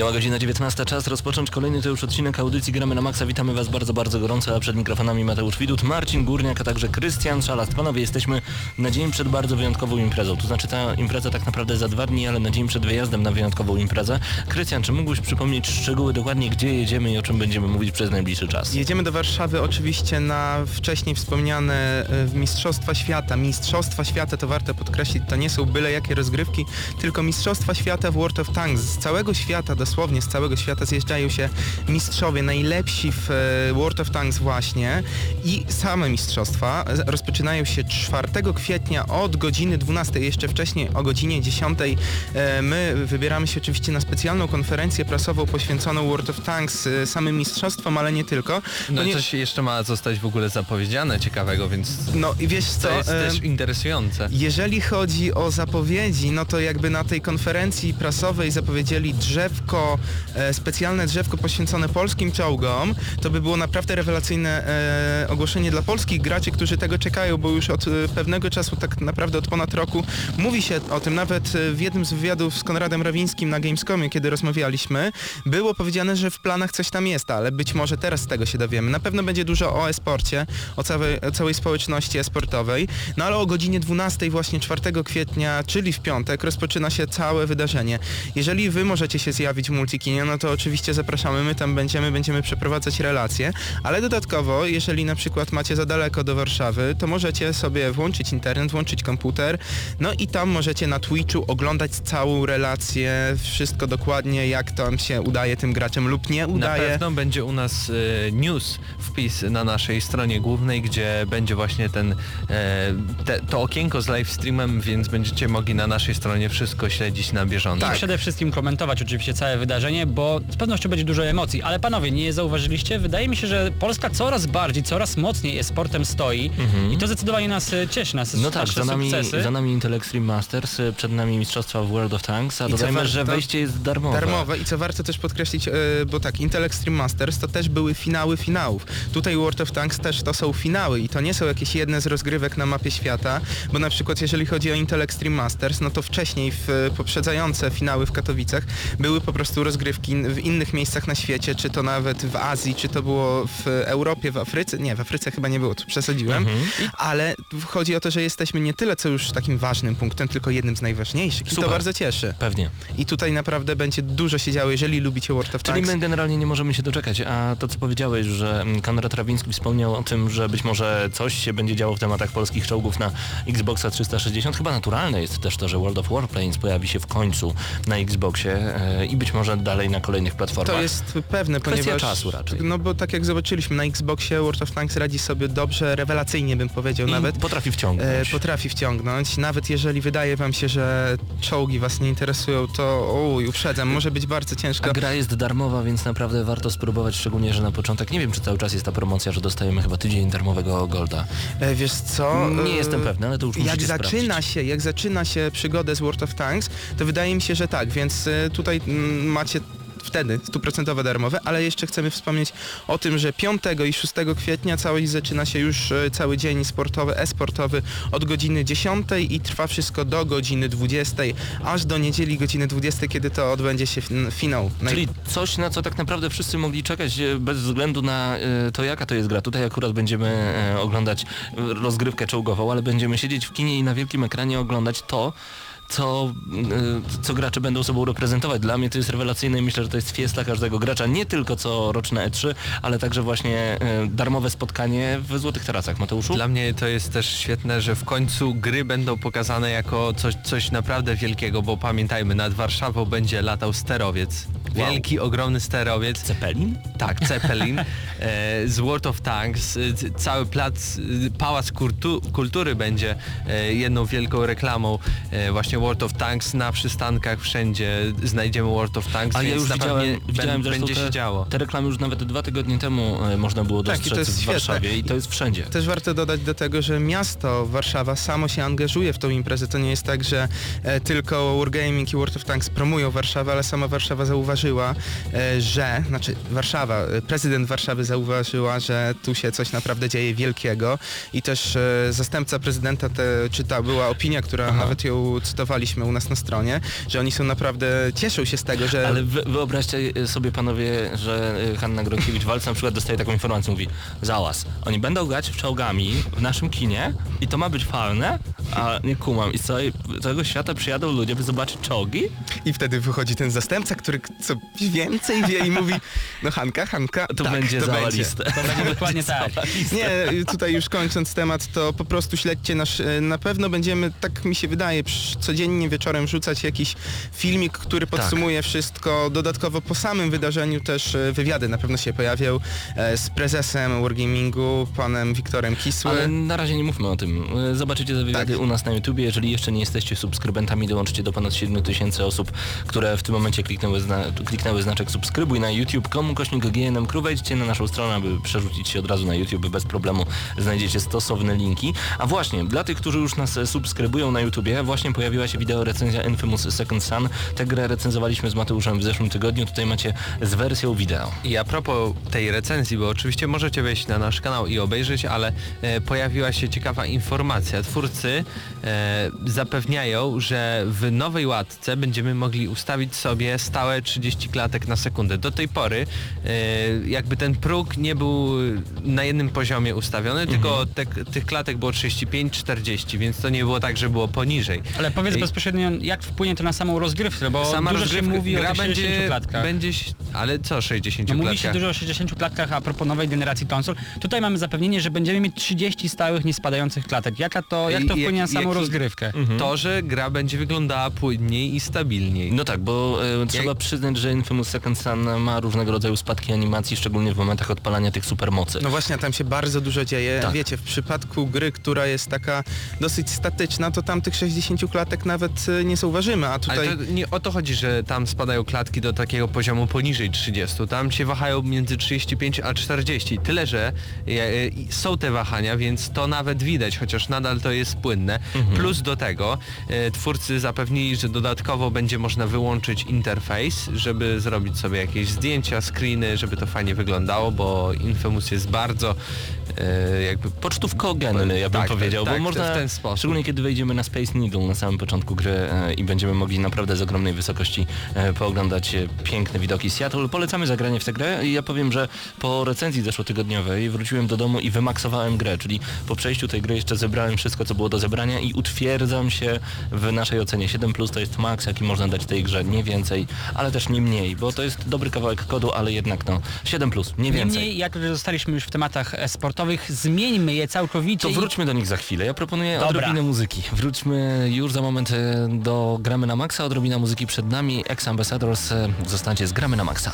Minęła godzina 19, czas rozpocząć kolejny to już odcinek audycji Gramy na Maxa. Witamy Was bardzo, bardzo gorąco, a przed mikrofonami Mateusz Widut, Marcin Górniak, a także Krystian Szalast. Panowie, jesteśmy na dzień przed bardzo wyjątkową imprezą. To znaczy ta impreza tak naprawdę za dwa dni, ale na dzień przed wyjazdem na wyjątkową imprezę. Krystian, czy mógłbyś przypomnieć szczegóły dokładnie, gdzie jedziemy i o czym będziemy mówić przez najbliższy czas? Jedziemy do Warszawy oczywiście na wcześniej wspomniane e, Mistrzostwa Świata. Mistrzostwa Świata, to warto podkreślić, to nie są byle jakie rozgrywki, tylko Mistrzostwa Świata w World of Tanks. Z całego świata, dosłownie z całego świata zjeżdżają się mistrzowie, najlepsi w e, World of Tanks właśnie i same mistrzostwa rozpoczynają się 4 kwietnia od godziny 12, jeszcze wcześniej o godzinie 10. E, My wybieramy się oczywiście na specjalną konferencję prasową poświęconą World of Tanks e, samym mistrzostwom, ale nie tylko. No coś jeszcze ma zostać w ogóle zapowiedziane ciekawego, więc no i wiesz co, to jest e, też interesujące. jeżeli chodzi o zapowiedzi, no to jakby na tej konferencji prasowej zapowiedzieli drzewko, e, specjalne drzewko poświęcone polskim czołgom. To by było naprawdę rewelacyjne e, ogłoszenie dla polskich graczy, którzy tego czekają, bo już od e, pewnego czasu, tak naprawdę od ponad roku, mówi się o tym. Nawet w jednym z wywiadów z Konradem Rawińskim na Gamescomie, kiedy rozmawialiśmy, było powiedziane, że w planach coś tam jest, ale być może teraz z tego się dowiemy. Na pewno będzie dużo o e-sporcie, o całej, o całej społeczności e-sportowej, no ale o godzinie 12 właśnie 4 kwietnia, czyli w piątek, rozpoczyna się całe wydarzenie. Jeżeli wy możecie się zjawić w Multikinie, no to oczywiście zapraszamy, my tam będziemy, będziemy przeprowadzać relacje, ale dodatkowo, jeżeli na przykład macie za daleko do Warszawy, to możecie sobie włączyć internet, włączyć komputer, no i tam możecie na Twitchu oglądać całą relację, wszystko dokładnie, jak tam się udaje tym graczem lub nie Na udaje. pewno będzie u nas e, news, wpis na naszej stronie głównej, gdzie będzie właśnie ten e, te, to okienko z live streamem, więc będziecie mogli na naszej stronie wszystko śledzić na bieżąco. I przede wszystkim komentować oczywiście całe wydarzenie, bo z pewnością będzie dużo emocji. Ale panowie, nie zauważyliście? Wydaje mi się, że Polska coraz bardziej, coraz mocniej e-sportem stoi i to zdecydowanie nas e, cieszy, nas No tak, za nami, sukcesy. za nami Intel Extreme Masters, y, przed nami Mistrzostwa w World of Tanks, a I co dodajmy, że wejście jest darmowe. Darmowe i co warto też podkreślić, e, bo tak, Intel Extreme Masters to też były finały finałów. Tutaj World of Tanks też to są finały i to nie są jakieś jedne z rozgrywek na mapie świata, bo na przykład jeżeli chodzi o Intel Extreme Masters, no to wcześniej w e, poprzedzające finały w Katowicach były po prostu rozgrywki w innych miejscach na świecie, czy to nawet w Azji, czy to było w Europie, w Afryce, nie, w Afryce chyba nie było, tu przesadziłem, ale chodzi o to, że jesteśmy nie tyle co już takim ważnym punktem, tylko jednym z najważniejszych i Super. to bardzo cieszy. Pewnie. I tutaj naprawdę będzie dużo się działo, jeżeli lubicie World of Czyli Tanks. my generalnie nie możemy się doczekać, a to co powiedziałeś, że mm, Konrad Rawiński wspomniał o tym, że być może coś się będzie działo w tematach polskich czołgów na Xboxa 360, chyba naturalne jest też to, że World of Warplanes pojawi się w końcu na Xboxie e, i być może dalej na kolejnych platformach. To jest pewne, Kwestia ponieważ... czasu raczej. No bo tak jak zobaczyliśmy, na Xboxie World of Tanks radzi sobie dobrze, rewelacyjnie bym powiedział I nawet. potrafi E, wciągnąć. potrafi wciągnąć. Nawet jeżeli wydaje wam się, że czołgi was nie interesują, to uj, uprzedzam, może być bardzo ciężko. A gra jest darmowa, więc naprawdę warto spróbować, szczególnie, że na początek, nie wiem czy cały czas jest ta promocja, że dostajemy chyba tydzień darmowego Golda. E, wiesz co? Nie e, jestem pewny, ale to już Jak zaczyna sprawdzić. się, jak zaczyna się przygodę z World of Tanks, to wydaje mi się, że tak, więc e, tutaj mm, macie wtedy stuprocentowe darmowe, ale jeszcze chcemy wspomnieć o tym, że 5 i 6 kwietnia całość zaczyna się już e, cały dzień sportowy, e-sportowy od godziny 10 i trwa wszystko do godziny 20, aż do niedzieli godziny 20, kiedy to odbędzie się fin- finał. Czyli coś, na co tak naprawdę wszyscy mogli czekać e, bez względu na e, to, jaka to jest gra. Tutaj akurat będziemy oglądać rozgrywkę czołgową, ale będziemy siedzieć w kinie i na wielkim ekranie oglądać to, co, e, co gracze będą sobą reprezentować. Dla mnie to jest rewelacyjne i myślę, że to jest fiesta każdego gracza, nie tylko co roczne E3, ale także właśnie e, darmowe spotkanie w Złotych Tarasach. Mateuszu? Dla mnie to jest też świetne, że w końcu gry będą pokazane jako coś, coś naprawdę wielkiego, bo pamiętajmy, nad Warszawą będzie latał sterowiec. Wielki, ogromny sterowiec. Cepelin? Tak, Zeppelin e, z World of Tanks. E, Cały plac, e, pałac kultu, kultury będzie jedną wielką reklamą właśnie World of Tanks na przystankach wszędzie znajdziemy World of Tanks, A ja już widziałem, widziałem będzie te, się działo. te reklamy już nawet dwa tygodnie temu e, można było Tak, i to dostrzec jest w świetne. Warszawie i to jest wszędzie. Też warto dodać do tego, że miasto Warszawa samo się angażuje w tą imprezę. To nie jest tak, że e, tylko Wargaming i World of Tanks promują Warszawę, ale sama Warszawa zauważyła, e, że, znaczy Warszawa, e, prezydent Warszawy zauważyła, że tu się coś naprawdę dzieje wielkiego i też e, zastępca prezydenta, te, czy ta była opinia, która Aha. nawet ją cytowaliśmy u nas na stronie, że oni są naprawdę, cieszą się z tego, że... Ale wy, wyobraźcie sobie panowie, że y, Hanna Gronkiewicz-Walc na przykład dostaje taką informację, mówi załaz, oni będą grać w czołgami w naszym kinie i to ma być fajne, a nie kumam i z całego świata przyjadą ludzie, by zobaczyć czołgi? I wtedy wychodzi ten zastępca, który co więcej wie i mówi, no Hanka, Hanka, To tak, będzie to załaliste. To będzie dokładnie tak. Nie, tutaj już kończąc temat, to po prostu śledźcie nasz, e, na pewno będziemy, tak mi się wydaje, przy- codziennie wieczorem rzucać jakiś filmik, który Tak. podsumuje wszystko. Dodatkowo po samym wydarzeniu też e, wywiady na pewno się pojawią e, z prezesem Wargamingu, panem Wiktorem Kisły. Ale na razie nie mówmy o tym. Y, Zobaczycie te wywiady Tak. u nas na YouTubie. Jeżeli jeszcze nie jesteście subskrybentami, dołączcie do ponad 7 tysięcy osób, które w tym momencie kliknęły, zna kliknęły znaczek subskrybuj na youtube.com kośnik GNM Crew. Wejdźcie na naszą stronę, aby przerzucić się od razu na YouTube bez problemu. Znajdziecie stosowne linki. A właśnie, dla tych, którzy już nas e, subskrybują na YouTubie, właśnie pojawiła się wideo recenzja Infamous Second Son. Tę grę recenzowaliśmy z Mateuszem w zeszłym tygodniu. Tutaj macie z wersją wideo. I a propos tej recenzji, bo oczywiście możecie wejść na nasz kanał i obejrzeć, ale e, pojawiła się ciekawa informacja. Twórcy e, zapewniają, że w nowej łatce będziemy mogli ustawić sobie stałe 30 klatek na sekundę. Do tej pory e, jakby ten próg nie był na jednym poziomie ustawiony, tylko te, tych klatek było 35-40, więc to nie było tak, że było poniżej. Ale powiedz I- bezpośrednio, jak wpłynie to na samą rozgrywkę, bo Sama dużo się mówi o gra tych 60 będzie, klatkach. będzie, ale co 60 No mówi klatkach? się dużo o 60 klatkach a propos nowej generacji konsol. Tutaj mamy zapewnienie, że będziemy mieć 30 stałych, niespadających klatek. Jaka to, jak to I- wpłynie na jak- samą jaki- rozgrywkę? To, że gra będzie wyglądała płynniej i stabilniej. No tak, bo e, trzeba przyznać, że Infamous Second Son ma różnego rodzaju spadki animacji, szczególnie w momentach odpalania tych supermocy. No właśnie, tam się bardzo dużo dzieje. Tak. Wiecie, w przypadku gry, która jest taka dosyć statyczna, to tam tych 60 klatek nawet e, nie zauważymy, a tutaj... Ale to nie o to chodzi, że tam spadają klatki do takiego poziomu poniżej 30. Tam się wahają między 35 a 40. Tyle, że e, e, są te wahania, więc to nawet widać, chociaż nadal to jest płynne. Plus do tego twórcy zapewnili, że dodatkowo będzie można wyłączyć interfejs, żeby zrobić sobie jakieś zdjęcia, screeny, żeby to fajnie wyglądało, bo Infamous jest bardzo jakby Pocztówkogenny, ja bym Tak, powiedział, tak, bo w można, ten sposób. szczególnie kiedy wejdziemy na Space Needle na samym początku gry e, i będziemy mogli naprawdę z ogromnej wysokości e, pooglądać e, piękne widoki Seattle. Polecamy zagranie w tę grę i ja powiem, że po recenzji zeszłotygodniowej wróciłem do domu i wymaksowałem grę, czyli po przejściu tej gry jeszcze zebrałem wszystko, co było do zebrania i utwierdzam się w naszej ocenie. 7 plus to jest maks, jaki można dać tej grze, nie więcej, ale też nie mniej, bo to jest dobry kawałek kodu, ale jednak no 7 plus, nie więcej. Niemniej, jak zostaliśmy już w tematach sportowych, zmieńmy je całkowicie. To wróćmy do nich za chwilę. Ja proponuję Dobra. odrobinę muzyki. Wróćmy już za moment e, do Gramy na Maxa. Odrobina muzyki przed nami. Ex Ambassadors. Zostańcie z Gramy na Maxa.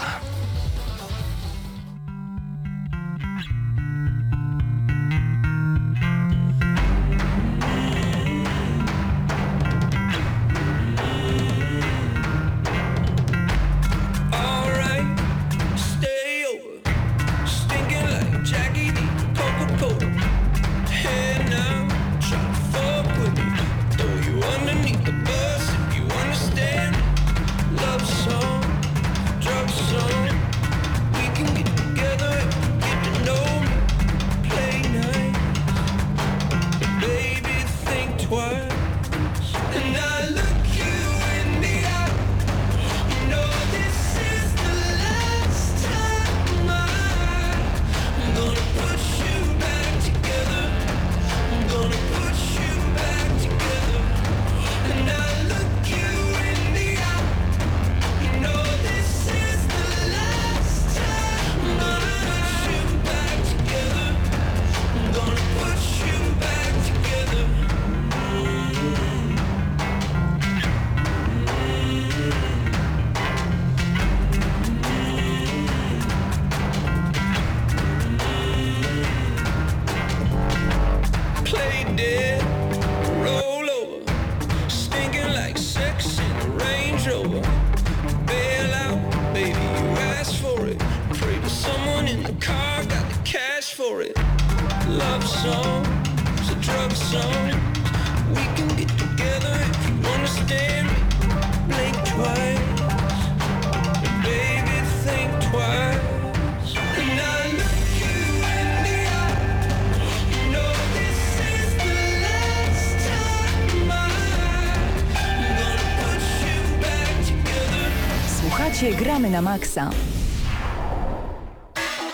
Na Maxa.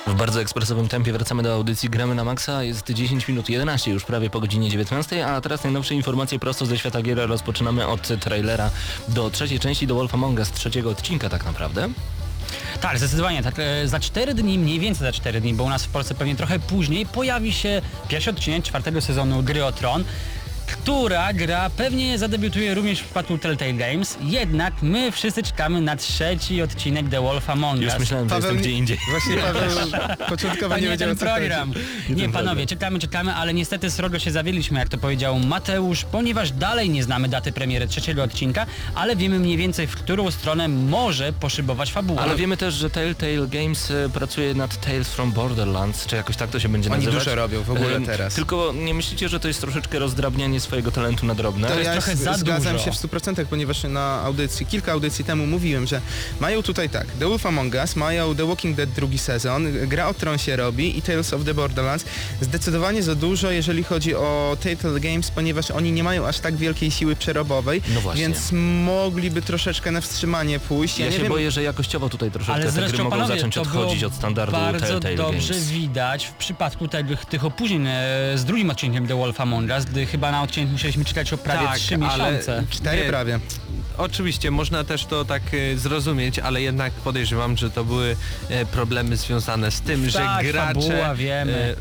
W bardzo ekspresowym tempie wracamy do audycji Gramy na Maxa. Jest 10 minut 11 już prawie po godzinie 19, a teraz najnowsze informacje prosto ze świata gier. Rozpoczynamy od trailera do trzeciej części do Wolf Among Us, trzeciego odcinka tak naprawdę. Tak, zdecydowanie. Tak, e, za 4 dni, mniej więcej za 4 dni, bo u nas w Polsce pewnie trochę później, pojawi się pierwszy odcinek czwartego sezonu Gry o Tron, która gra pewnie zadebiutuje również w przypadku Telltale Games, jednak my wszyscy czekamy na trzeci odcinek The Wolf Among Us. Już myślałem, że jestem nie- gdzie indziej. Właśnie Paweł początkowo To nie nie wiedział ten o co chodzi. program. Nie, ten panowie, program. czekamy, czekamy, ale niestety srogo się zawiedliśmy, jak to powiedział Mateusz, ponieważ dalej nie znamy daty premiery trzeciego odcinka, ale wiemy mniej więcej, w którą stronę może poszybować fabuła. Ale wiemy też, że Telltale Games e, pracuje nad Tales from Borderlands, czy jakoś tak to się będzie Oni nazywać. dużo robią w ogóle Em, teraz. Tylko nie myślicie, że to jest troszeczkę rozdrabnianie swojego talentu na drobne? To jest ja trochę z- za zgadzam dużo. się w 100%, ponieważ na audycji, kilka audycji temu mówiłem, że mają tutaj tak, The Wolf Among Us, mają The Walking Dead drugi sezon, Gra o Tron się robi i Tales of the Borderlands. Zdecydowanie za dużo, jeżeli chodzi o Telltale Games, ponieważ oni nie mają aż tak wielkiej siły przerobowej, No właśnie. więc mogliby troszeczkę na wstrzymanie pójść. Ja, nie się wiem, boję, że jakościowo tutaj troszeczkę Ale te gry mogą panowie, zacząć to odchodzić od standardu bardzo Telltale dobrze Games. widać w przypadku tego, tych opóźnień e, z drugim odcinkiem The Wolf Among Us, gdy chyba na odcinek musieliśmy czekać o prawie Tak, 3 ale- miesiące. Cztery Nie, prawie. Oczywiście, można też to tak e, zrozumieć, ale jednak podejrzewam, że to były e, problemy związane z tym, że Tak, gracze fabuła, wiemy.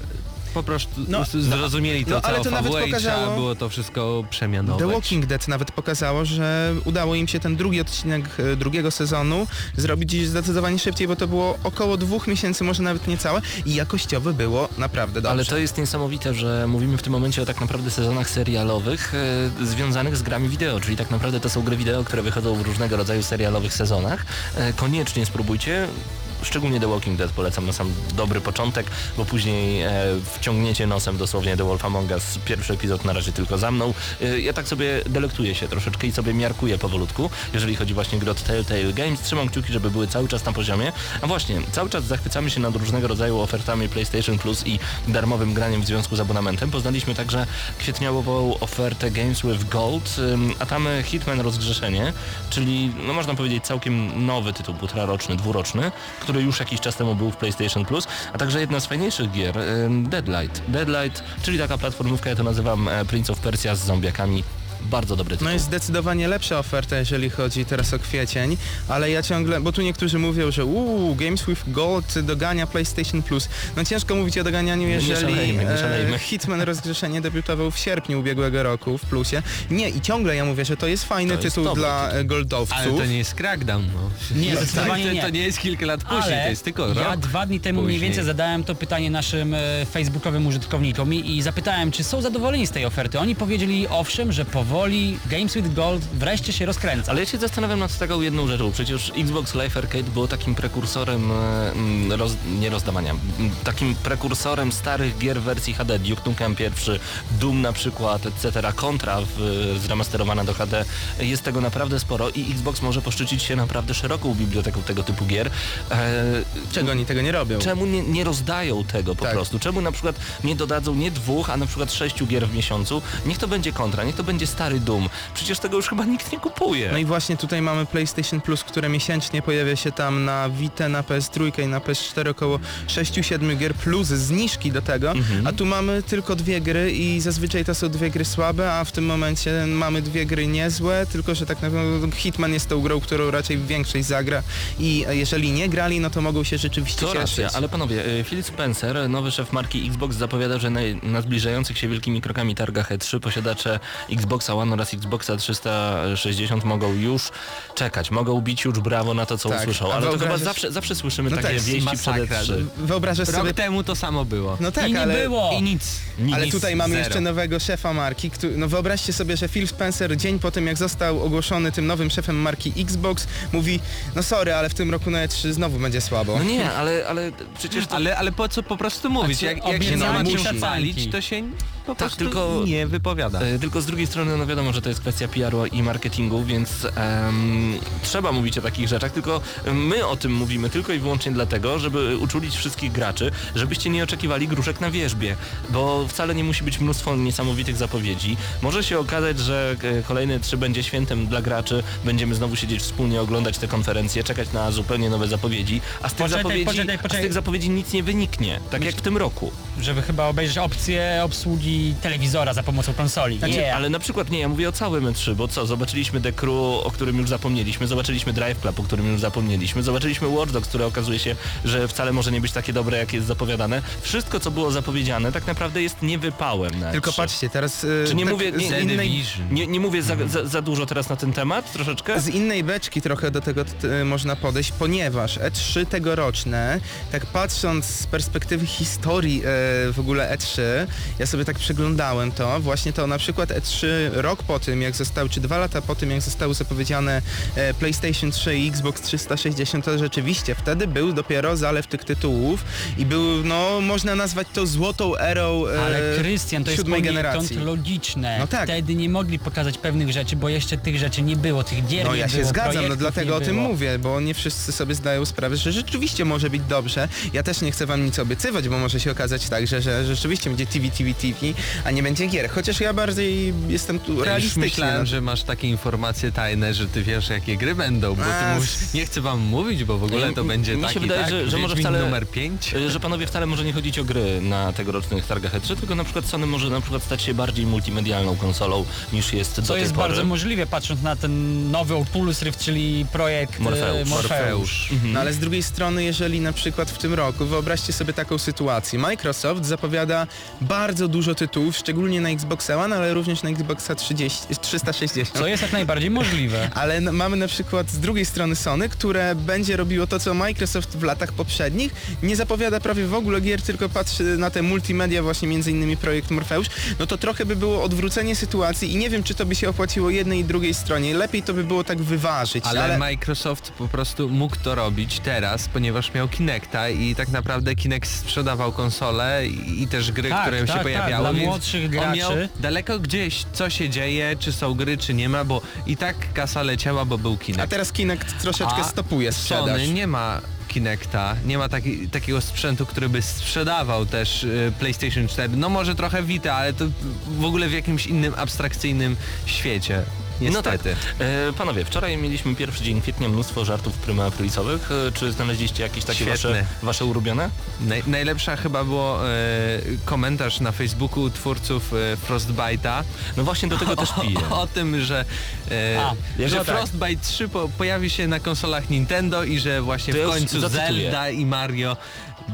E, po prostu No, zrozumieli to no, ale to nawet pokazało- trzeba było to wszystko przemianować. The Walking Dead nawet pokazało, że udało im się ten drugi odcinek e, drugiego sezonu zrobić zdecydowanie szybciej, bo to było około dwóch miesięcy, może nawet niecałe i jakościowo było naprawdę dobrze. Ale to jest niesamowite, że mówimy w tym momencie o tak naprawdę sezonach serialowych e, związanych z grami wideo, czyli tak naprawdę to są gry wideo, które wychodzą w różnego rodzaju serialowych sezonach. E, koniecznie spróbujcie. Szczególnie The Walking Dead polecam na sam dobry początek, bo później e, wciągniecie nosem dosłownie The Wolf Among Us. Pierwszy epizod na razie tylko za mną. E, ja tak sobie delektuję się troszeczkę i sobie miarkuję powolutku, jeżeli chodzi właśnie gry od Telltale Games. Trzymam kciuki, żeby były cały czas na poziomie. A właśnie, cały czas zachwycamy się nad różnego rodzaju ofertami PlayStation Plus i darmowym graniem w związku z abonamentem. Poznaliśmy także kwietniową ofertę Games with Gold, a tam Hitman Rozgrzeszenie, czyli no można powiedzieć całkiem nowy tytuł, półtora roczny, dwuroczny, który już jakiś czas temu był w PlayStation Plus, a także jedna z fajniejszych gier, Deadlight. Deadlight, czyli taka platformówka, ja to nazywam e, Prince of Persia z zombiakami. Bardzo dobry tytuł. No jest zdecydowanie lepsza oferta, jeżeli chodzi teraz o kwiecień, ale ja ciągle, bo tu niektórzy mówią, że uuu, Games with Gold dogania PlayStation Plus. No ciężko mówić o doganianiu, nie jeżeli szalejmy, nie szalejmy. e, Hitman Rozgrzeszenie debiutował w sierpniu ubiegłego roku w Plusie. Nie, i ciągle ja mówię, że to jest fajny To jest tytuł dobry dla e, goldowców. Ale to nie jest Crackdown, no. Nie, zdecydowanie to, nie. to nie jest kilka lat później, Ale to jest tylko ja rok dwa dni temu mniej później. więcej zadałem to pytanie naszym e, facebookowym użytkownikom i, i zapytałem, czy są zadowoleni z tej oferty. Oni powiedzieli owszem, że powoli Games with Gold wreszcie się rozkręca. Ale ja się zastanawiam nad taką jedną rzeczą. Przecież Xbox Live Arcade było takim prekursorem, e, mm, roz, nie rozdawania, mm, takim prekursorem starych gier w wersji HD. Duke Nukem pierwszy, Doom na przykład, etc. Contra w, zremasterowana do HD. Jest tego naprawdę sporo i Xbox może poszczycić się naprawdę szeroką biblioteką tego typu gier. E, Czego oni tego nie robią? Czemu nie, nie rozdają tego po Tak. prostu? Czemu na przykład nie dodadzą nie dwóch, a na przykład sześciu gier w miesiącu? Niech to będzie kontra, niech to będzie stary Doom. Przecież tego już chyba nikt nie kupuje. No i właśnie tutaj mamy PlayStation Plus, które miesięcznie pojawia się tam na Vita, na PS3 i na PS4 około 6-7 gier plus zniżki do tego, Mhm. a tu mamy tylko dwie gry i zazwyczaj to są dwie gry słabe, a w tym momencie mamy dwie gry niezłe, tylko że tak naprawdę Hitman jest tą grą, którą raczej większość zagra i jeżeli nie grali, no to mogą się rzeczywiście To cieszyć. racja, ale panowie, Phil Spencer, nowy szef marki Xbox zapowiada, że na, na zbliżających się wielkimi krokami targach E3 posiadacze Xboxa Xboxa One oraz Xboxa 360 mogą już czekać, mogą bić już brawo na to, co Tak, usłyszą. Ale to chyba wyobrażasz- zawsze, zawsze słyszymy No takie tak, wieści przed masakra. E3. Wyobrażasz Rok sobie... temu to samo było. No tak, I nie ale... było. I nic. Ale Nic, tutaj mamy zero. jeszcze nowego szefa marki. Który, no wyobraźcie sobie, że Phil Spencer dzień po tym jak został ogłoszony tym nowym szefem marki Xbox mówi no sorry, ale w tym roku na E3 znowu będzie słabo. No nie, ale, ale przecież to... Ale, ale po co po prostu mówić? Jak, jak się nie obiecanki ma czym musi. chwalić, to się po Tak, prostu tylko- nie wypowiada. E, Tylko z drugiej strony, no wiadomo, że to jest kwestia PR-u i marketingu, więc trzeba mówić o takich rzeczach, tylko my o tym mówimy tylko i wyłącznie dlatego, żeby uczulić wszystkich graczy, żebyście nie oczekiwali gruszek na wierzbie, bo wcale nie musi być mnóstwo niesamowitych zapowiedzi. Może się okazać, że e, kolejne trzy będzie świętem dla graczy, będziemy znowu siedzieć wspólnie, oglądać te konferencje, czekać na zupełnie nowe zapowiedzi, a z tych, Poczekaj, zapowiedzi, poczekaj, A z poczekaj. tych zapowiedzi nic nie wyniknie, tak jak w tym roku. Żeby chyba obejrzeć opcję obsługi telewizora za pomocą konsoli. Znaczy, Yeah. Ale na przykład nie, ja mówię o całym E3, bo co, zobaczyliśmy The Crew, o którym już zapomnieliśmy, zobaczyliśmy Drive Club, o którym już zapomnieliśmy, zobaczyliśmy Watch Dogs, które okazuje się, że wcale może nie być takie dobre, jak jest zapowiadane. Wszystko, co było zapowiedziane, tak naprawdę jest niewypałem na Tylko E3. patrzcie, teraz y, Czy nie tak mówię, nie, innej, nie, nie mówię za, za, za dużo teraz na ten temat, troszeczkę? z innej beczki trochę do tego t, można podejść, ponieważ E3 tegoroczne, tak patrząc z perspektywy historii e, w ogóle E3, ja sobie tak przeglądałem to, właśnie to na przykład E3 rok po tym, jak został, czy dwa lata po tym, jak zostały zapowiedziane e, PlayStation 3 i Xbox 360, to rzeczywiście wtedy był dopiero zalew tych tytułów i był, no można nazwać to złotą erą e, Ale Krystian, to jest generacji. logiczne. No tak. Wtedy nie mogli pokazać pewnych rzeczy, bo jeszcze tych rzeczy nie było, tych gier No ja się było, zgadzam, no dlatego o tym było. mówię, bo nie wszyscy sobie zdają sprawę, że rzeczywiście może być dobrze. Ja też nie chcę wam nic obiecywać, bo może się okazać tak, że, że rzeczywiście będzie TV, TV, TV, a nie będzie gier. Chociaż ja bardziej jestem tu Ja już realistyczny. myślałem, że masz takie informacje tajne, że ty wiesz jakie gry będą, bo A, ty mówisz, nie chcę wam mówić, bo w ogóle to będzie mi się taki, wydaje, tak, że- że może wcale- numer 5. Y, Że panowie wcale może nie chodzić o gry na tegorocznych targach E3, tylko na przykład Sony może na przykład stać się bardziej multimedialną konsolą niż jest do Co tej jest pory. bardzo możliwe, patrząc na ten nowy Oculus Rift, czyli projekt e, Morfeusz. Morfeusz. No ale z drugiej strony, jeżeli na przykład w tym roku, wyobraźcie sobie taką sytuację, Microsoft zapowiada bardzo dużo tytułów, szczególnie na Xboxa One, ale również na Xboxa 30, 360. Co jest jak najbardziej możliwe. Ale mamy na przykład z drugiej strony Sony, które będzie robiło to, co Microsoft w latach poprzednich. Nie zapowiada prawie w ogóle gier, tylko patrzy na te multimedia, właśnie między innymi projekt Morpheus. No to trochę by było odwrócenie sytuacji i nie wiem, czy to by się opłaciło jednej i drugiej stronie. Lepiej to by było tak wyważyć, Ale, ale... Microsoft po prostu mógł to robić teraz, ponieważ miał Kinecta i tak naprawdę Kinect sprzedawał konsole i, i też gry, Tak, które tak, się tak, pojawiały. Dla więc młodszych On miał graczy. daleko gdzieś, co się dzieje, czy są gry, czy nie ma, bo i tak kasa leciała, bo był A Kinect. teraz Kinect troszeczkę A stopuje sprzedaż. Sony nie ma Kinecta, nie ma taki, takiego sprzętu, który by sprzedawał też y, PlayStation 4. No może trochę Vita, ale to w ogóle w jakimś innym abstrakcyjnym świecie. No tak. Niestety. E, panowie, wczoraj mieliśmy pierwszy dzień kwietnia, mnóstwo żartów prymaprilisowych. E, czy znaleźliście jakieś takie Świetne. wasze, wasze ulubione? Naj, najlepsza chyba było e, komentarz na Facebooku twórców e, Frostbite'a No właśnie do tego też piję. o, o tym, że, e, A, że tak. Frostbite 3 po, pojawi się na konsolach Nintendo i że właśnie To w końcu. Zelda i Mario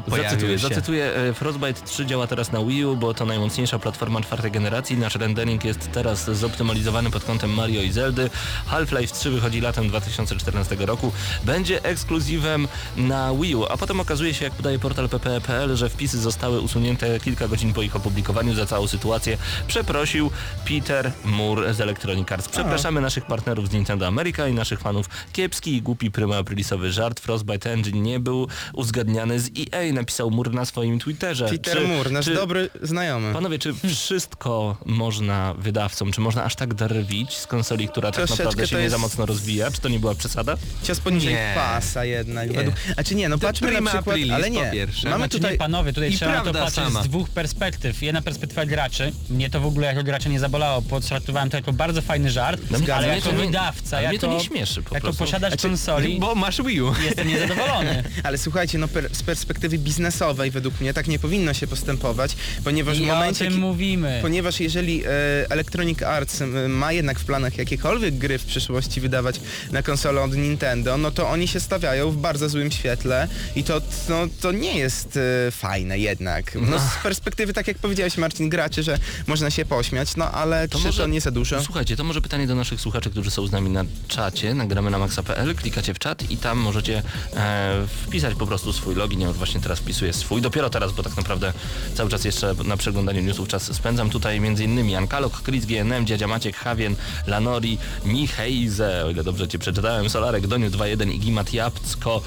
Zacytuję, się. zacytuję, e, Frostbite 3 działa teraz na Wii U, bo to najmocniejsza platforma czwartej generacji. Nasz rendering jest teraz zoptymalizowany pod kątem Mario i Zeldy. Half-Life 3 wychodzi latem 2014 roku. Będzie ekskluzywem na Wii U, a potem okazuje się, jak podaje portal ppe.pl, że wpisy zostały usunięte kilka godzin po ich opublikowaniu za całą sytuację. Przeprosił Peter Moore z Electronic Arts. Przepraszamy naszych partnerów z Nintendo America i naszych fanów. Kiepski i głupi pryma aprilisowy żart. Frostbite Engine nie był uzgadniany z EA, napisał Moore na swoim Twitterze. Peter Czy- Moore, nasz czy- dobry znajomy. Panowie, czy wszystko można wydawcom, czy można aż tak drwić z konsoli, która tak naprawdę się nie jest- za mocno rozwija? Czy to nie była przesada? Cios poniżej Nie. pasa jednak. Nie. Według... A czy nie, no patrzmy na przykład, aprilis, ale nie. Mamy Znaczy tutaj... nie panowie, tutaj I trzeba to patrzeć sama. z dwóch perspektyw. Jedna perspektywa graczy, mnie to w ogóle jako gracza nie zabolało, podstartowałem to jako bardzo fajny żart, No, ale jako nie- wydawca, ale jako, mnie to nie śmieszy po jako prostu. posiadacz Znaczy, konsoli Bo masz Wii U. jestem niezadowolony. Ale słuchajcie, no per, z perspektywy biznesowej według mnie tak nie powinno się postępować, ponieważ w I o momencie... tym ki- mówimy. Ponieważ jeżeli e, Electronic Arts e, ma jednak w planach jakiekolwiek gry w przyszłości wydawać na konsolę od Nintendo, no to oni się stawiają w bardzo złym świetle i to, no, to nie jest e, fajne jednak. No z perspektywy, tak jak powiedziałeś Marcin, graczy, że można się pośmiać, no ale czy to nie za dużo? Słuchajcie, to może pytanie do naszych słuchaczy, którzy są z nami na czacie, nagramy na maxa.pl, klikacie w czat i tam możecie e, wpisać po prostu swój login. Ja właśnie teraz wpisuję swój, dopiero teraz, bo tak naprawdę cały czas jeszcze na przeglądaniu newsów czas spędzam. Tutaj m.in. Ankalok, Chris GNM, Dziadzia Maciek, Havien, Lanori, Michejze, o ile dobrze Cię przeczytałem, Solarek, Doniu 2.1, Igimat Jabcko,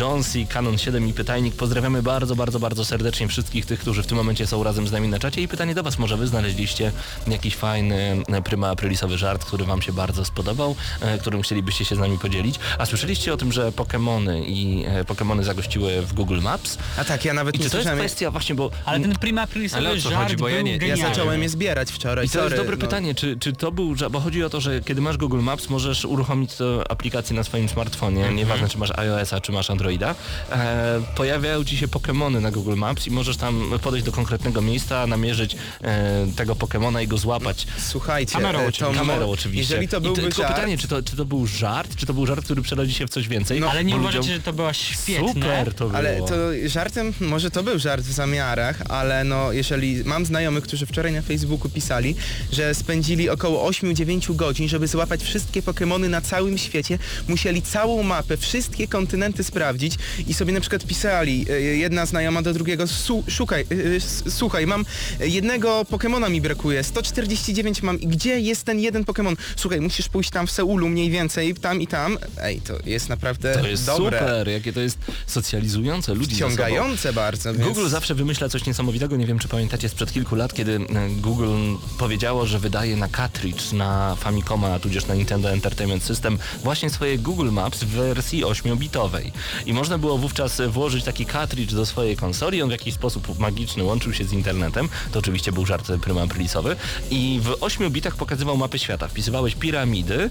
Jonesy, Canon 7 i Pytajnik. Pozdrawiamy bardzo, bardzo, bardzo serdecznie wszystkich tych, którzy w tym momencie są razem z nami na czacie i pytanie do Was, może Wy znaleźliście jakiś fajny e, pryma aprilisowy żart, który Wam się bardzo spodobał, e, którym chcielibyście się z nami podzielić. A słyszeliście o tym, że Pokémony i e, Pokémony zagościły w Google Maps? A tak, ja nawet I nie czy to jest słyszałem. kwestia właśnie, bo... Ale ten prima Ale o co żart chodzi? Bo ja był nie- ja Ja genialny. zacząłem je zbierać wczoraj. I to sorry, jest dobre no. pytanie, czy, czy to był, żart- bo chodzi o to, że kiedy masz Google Maps, możesz uruchomić tę aplikację na swoim smartfonie, Mhm. nieważne czy masz iOS-a, czy masz Androida, e, pojawiają ci się Pokémony na Google Maps i możesz tam podejść do konkretnego miejsca, namierzyć e, tego Pokémona i go złapać. Słuchajcie, Kamerą e, to oczywiście. mo- Kamerą oczywiście. Jeżeli to I byłby tylko żart, pytanie, czy to, czy to był żart, czy to był żart, który przerodzi się w coś więcej? No, Ale nie Bo uważacie, ludziom- że to była świetne? Super to było. Ale to żartem, może to był żart w zamiarach, ale no jeżeli mam znajomych, którzy wczoraj na Facebooku pisali, że spędzili około 8-9 godzin, żeby złapać wszystkie Pokémony na całym świecie, musieli całą mapę, wszystkie kontynenty sprawdzić i sobie na przykład pisali, e, jedna znajoma do drugiego, "Su- szukaj, e, s- słuchaj, mam jednego Pokémona mi brakuje, 149 mam i gdzie jest ten jeden Pokémon? Słuchaj, musisz pójść tam w Seulu mniej więcej, tam i tam. Ej, to jest naprawdę to jest dobre. super, jakie to jest socjalizujące ludzi. Wciągające bardzo, więc... Google zawsze wymyśla coś niesamowitego. Nie wiem, czy pamiętacie sprzed kilku lat, kiedy e, Google powiedziało, że wydaje na cartridge na Famicoma, tudzież na Nintendo Entertainment System właśnie swoje Google Maps w wersji 8-bitowej. I można było wówczas włożyć taki cartridge do swojej konsoli, on w jakiś sposób magiczny łączył się z internetem. To oczywiście był żart prima aprilisowy. I w 8 bitach pokazywał mapy świata. Wpisywałeś piramidy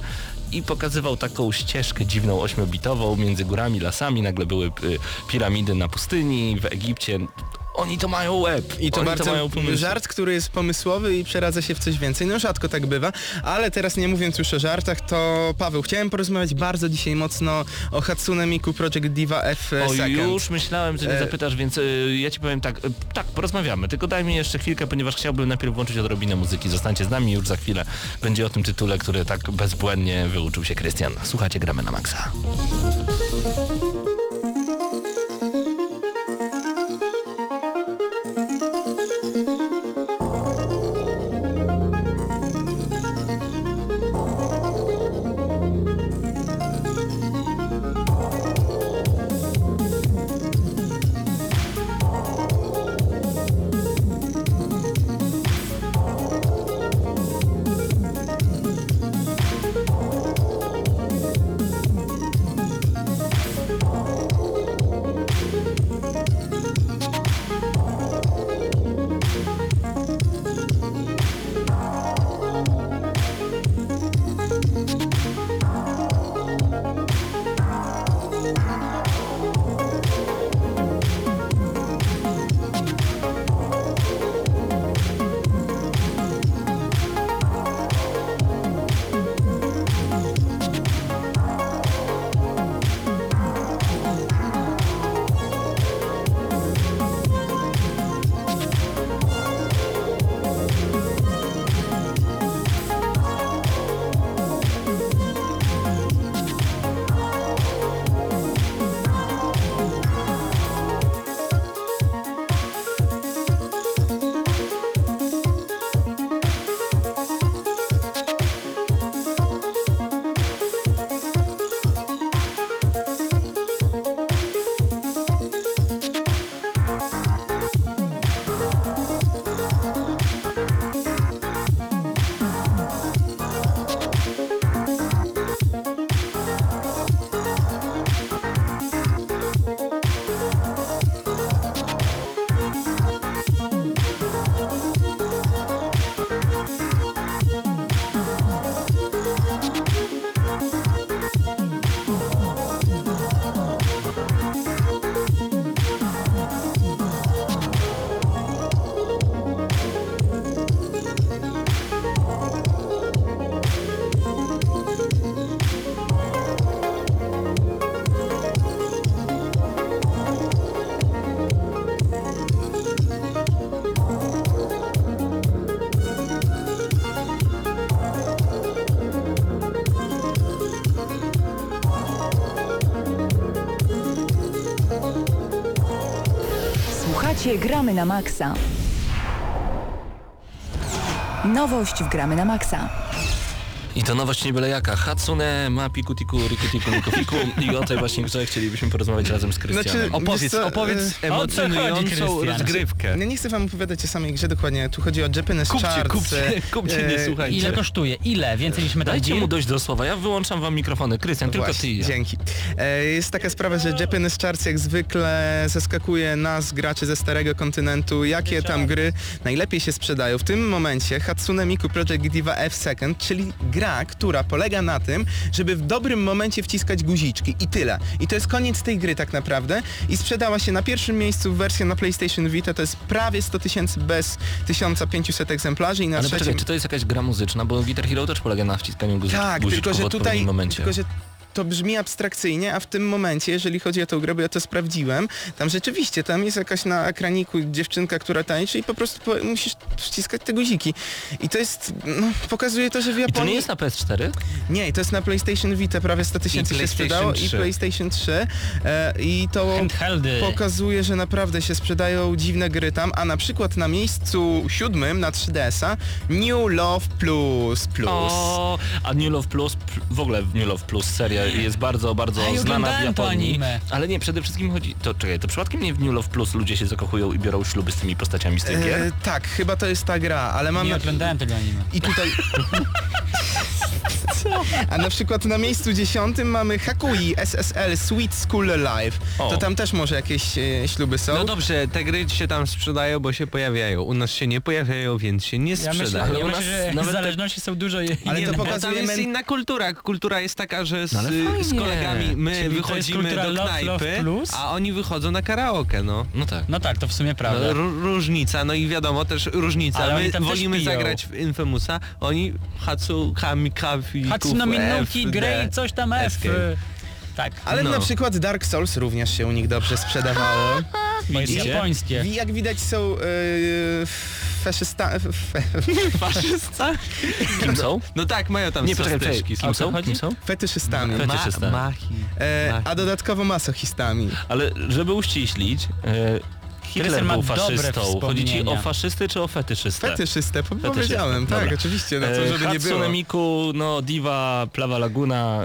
i pokazywał taką ścieżkę dziwną 8-bitową między górami, lasami. Nagle były y, piramidy na pustyni, w Egipcie. Oni to mają łeb. I to Oni bardzo to mają pomysł. żart, który jest pomysłowy i przeradza się w coś więcej. No rzadko tak bywa, ale teraz nie mówiąc już o żartach, to Paweł, chciałem porozmawiać bardzo dzisiaj mocno o Hatsune Miku Project Diva F O, Second. już myślałem, że mnie E, zapytasz, więc y, ja ci powiem tak, y, tak, porozmawiamy, tylko daj mi jeszcze chwilkę, ponieważ chciałbym najpierw włączyć odrobinę muzyki. Zostańcie z nami już za chwilę. Będzie o tym tytule, który tak bezbłędnie wyuczył się Krystian. Słuchajcie, gramy na maksa. Słuchacie Gramy na Maxa. Nowość w Gramy na Maxa. I to nowość nie byle jaka. Hatsune ma piku tiku, riku tiku, miku fiku. I o tej właśnie grze chcielibyśmy porozmawiać razem z Krystianem. Znaczy, Opowiedz, co, opowiedz chodzi, emocjonującą rozgrywkę. Ja nie chcę wam opowiadać o samej grze dokładnie, tu chodzi o Japanese Kupcie, Charts. kupcie, kupcie, nie e, słuchajcie. Ile kosztuje? Ile? Więcej niż Metal Dajcie mu dojść do słowa. Ja wyłączam wam mikrofony. Krystian, tylko ty ja. Dzięki. E, jest taka sprawa, że Japanese Charts jak zwykle zaskakuje nas, graczy ze starego kontynentu, jakie tam gry najlepiej się sprzedają. W tym momencie Hatsune Miku Project Diva F Second, czyli gra, która polega na tym, żeby w dobrym momencie wciskać guziczki i tyle. I to jest koniec tej gry tak naprawdę i sprzedała się na pierwszym miejscu wersja na PlayStation Vita, to jest prawie 100 tysięcy bez 1500 egzemplarzy i na Ale trzecim... poczekaj, czy to jest jakaś gra muzyczna? Bo Guitar Hero też polega na wciskaniu guziczków, Tak, guziczków tylko w że odpowiednim tutaj, momencie. tylko że to brzmi abstrakcyjnie, a w tym momencie, jeżeli chodzi o tę grę, bo ja to sprawdziłem, tam rzeczywiście, tam jest jakaś na ekraniku dziewczynka, która tańczy i po prostu po, musisz wciskać te guziki. I to jest, no, pokazuje to, że w I Japonii... to nie jest na PS4? Nie, to jest na PlayStation Vita, prawie 100 tysięcy się sprzedało 3. i PlayStation 3 e, i to Handheldy. pokazuje, że naprawdę się sprzedają dziwne gry tam, a na przykład na miejscu siódmym na 3DS-a New Love Plus Plus. O, a New Love Plus, w ogóle New Love Plus seria jest bardzo, bardzo A, ja znana w Japonii. anime. Ale nie, przede wszystkim chodzi, to czekaj, to przypadkiem nie w New Love Plus ludzie się zakochują i biorą śluby z tymi postaciami z tych gier? E, tak, chyba to jest ta gra, ale mam... Nie oglądałem tego anime. I tutaj... A na przykład na miejscu dziesiątym mamy Hakui SSL Sweet School Life. O. To tam też może jakieś e, śluby są. No dobrze, te gry się tam sprzedają, bo się pojawiają. U nas się nie pojawiają, więc się nie Ja myślę, sprzedają. Ale ja u myślę nas że nawet te- zależności są dużo i Ale to No tam pokazuje jest inna kultura. Kultura jest taka, że z, No z fajnie. kolegami my Czyli to jest wychodzimy kultura do Love, knajpy, Love Plus? a oni wychodzą na karaoke, no. No tak. No tak, to w sumie prawda. No, ró- różnica, no i wiadomo też różnica. Ale oni My tam też wolimy piją. zagrać w Infamousa, oni Hatsu, Kami, Kafi, Hatsuno Minnouki, Grey, coś tam F. Escape. Tak, Ale no. na przykład Dark Souls również się u nich dobrze sprzedawało. bo jest japońskie. I jak widać są e, faszysta... Fe, Faszysta? Kim są? No tak, mają tam Nie, poczekaj, poczekaj, kim co są? Kim są? fetyszystami. Fe- Ma, machi. E, Machi. a dodatkowo masochistami. Ale żeby uściślić, e, Hitler był faszystą. Chodzi ci o faszysty czy o fetyszystę? Fetyszystę, powiedziałem, tak, dobra. oczywiście, no to E, żeby nie Hatsune było. Miku, no Diva, Plawa Laguna,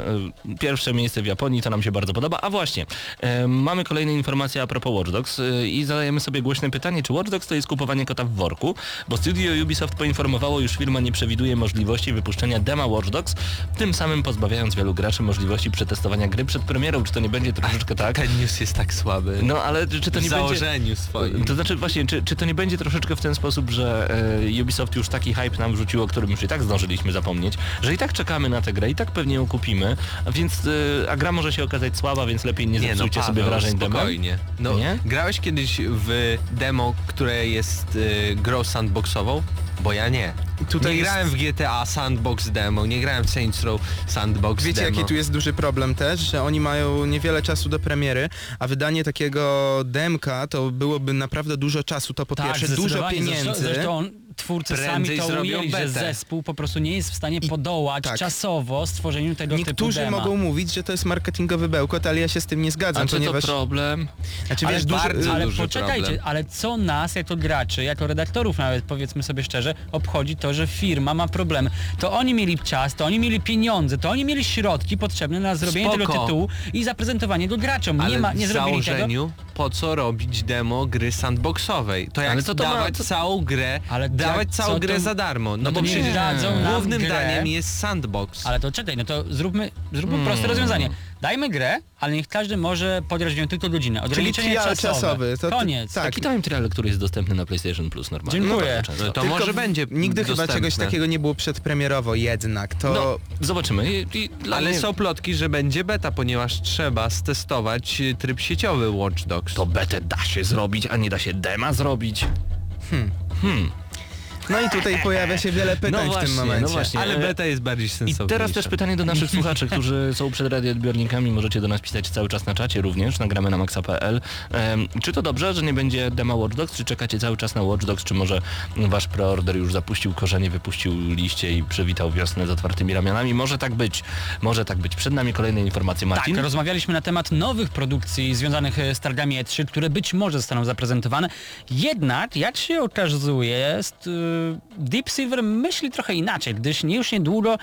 e, pierwsze miejsce w Japonii, to nam się bardzo podoba. A właśnie, e, mamy kolejne informacje a propos Watch Dogs i zadajemy sobie głośne pytanie, czy Watch Dogs to jest kupowanie kota w worku? Bo studio Ubisoft poinformowało, już firma nie przewiduje możliwości wypuszczenia dema Watch Dogs, tym samym pozbawiając wielu graczy możliwości przetestowania gry przed premierą. Czy to nie będzie troszeczkę tak? Ten news jest tak słaby. No ale czy to w nie będzie... To znaczy właśnie, czy, czy to nie będzie troszeczkę w ten sposób, że e, Ubisoft już taki hype nam wrzucił, o którym już i tak zdążyliśmy zapomnieć, że i tak czekamy na tę grę, i tak pewnie ją kupimy, a więc e, a gra może się okazać słaba, więc lepiej nie zepsujcie sobie Paweł, wrażeń demem. spokojnie. No, Nie? grałeś kiedyś w demo, które jest y, grą sandboxową? Bo ja nie. Tutaj nie jest- grałem w GTA Sandbox demo, nie grałem w Saints Row Sandbox Wiecie demo. jaki tu jest duży problem też, że oni mają niewiele czasu do premiery, a wydanie takiego demka to byłoby naprawdę dużo czasu, to po Tak, pierwsze dużo pieniędzy. Zresztą, zresztą twórcy Prędzej sami to ujęli, że zespół po prostu nie jest w stanie podołać tak. czasowo stworzeniu tego typu Niektórzy mogą mówić, że to jest marketingowy bełkot, ale ja się z tym nie zgadzam, A czy ponieważ... to problem? Znaczy, Ale wiesz, duży, bardzo Ale duży poczekajcie, problem. ale co nas jako graczy, jako redaktorów nawet powiedzmy sobie szczerze, obchodzi to, że firma ma problemy. To oni mieli czas, to oni mieli pieniądze, to oni mieli środki potrzebne na zrobienie tego Spoko. tytułu i zaprezentowanie go graczom. Ale nie, ma, nie w zrobili tego. założeniu po co robić demo gry sandboxowej? To jak Ale co to ma- dawać co- całą grę, Ale dawać jak- całą co grę to- za darmo. No, no bo to przecież dadzą nam głównym grę. daniem jest sandbox. Ale to czekaj, no to zróbmy, zróbmy Hmm. proste rozwiązanie. Dajmy grę, ale niech każdy może podjąć w nią tylko godzinę. Czyli Ograniczenie trial czasowe. czasowy. To- Koniec. tak. Taki time trial, który jest dostępny na PlayStation Plus normalnie. Dziękuję. No, często. No to Tylko może będzie Nigdy chyba dostępne. czegoś takiego nie było przedpremierowo jednak, to... No, zobaczymy. I, i dla Ale mnie... są plotki, że będzie beta, ponieważ trzeba stestować y, tryb sieciowy Watch Dogs. To betę da się zrobić, a nie da się dema zrobić. Hmm. No i tutaj pojawia się wiele pytań No w właśnie, tym no momencie. właśnie. Ale beta jest bardziej I sensowniejsza. teraz też pytanie do naszych słuchaczy, którzy są przed radioodbiornikami, możecie do nas pisać cały czas na czacie również, nagramy na maxa.pl. Em, czy to dobrze, że nie będzie dema Watch Dogs, czy czekacie cały czas na Watch Dogs, czy może wasz preorder już zapuścił korzenie, wypuścił liście i przywitał wiosnę z otwartymi ramionami? Może tak być, może tak być. Przed nami kolejne informacje, Marcin. Tak, rozmawialiśmy na temat nowych produkcji związanych e, z targami E3, które być może zostaną zaprezentowane. Jednak, jak się okazuje, jest, Deep Silver myśli trochę inaczej, gdyż nie już niedługo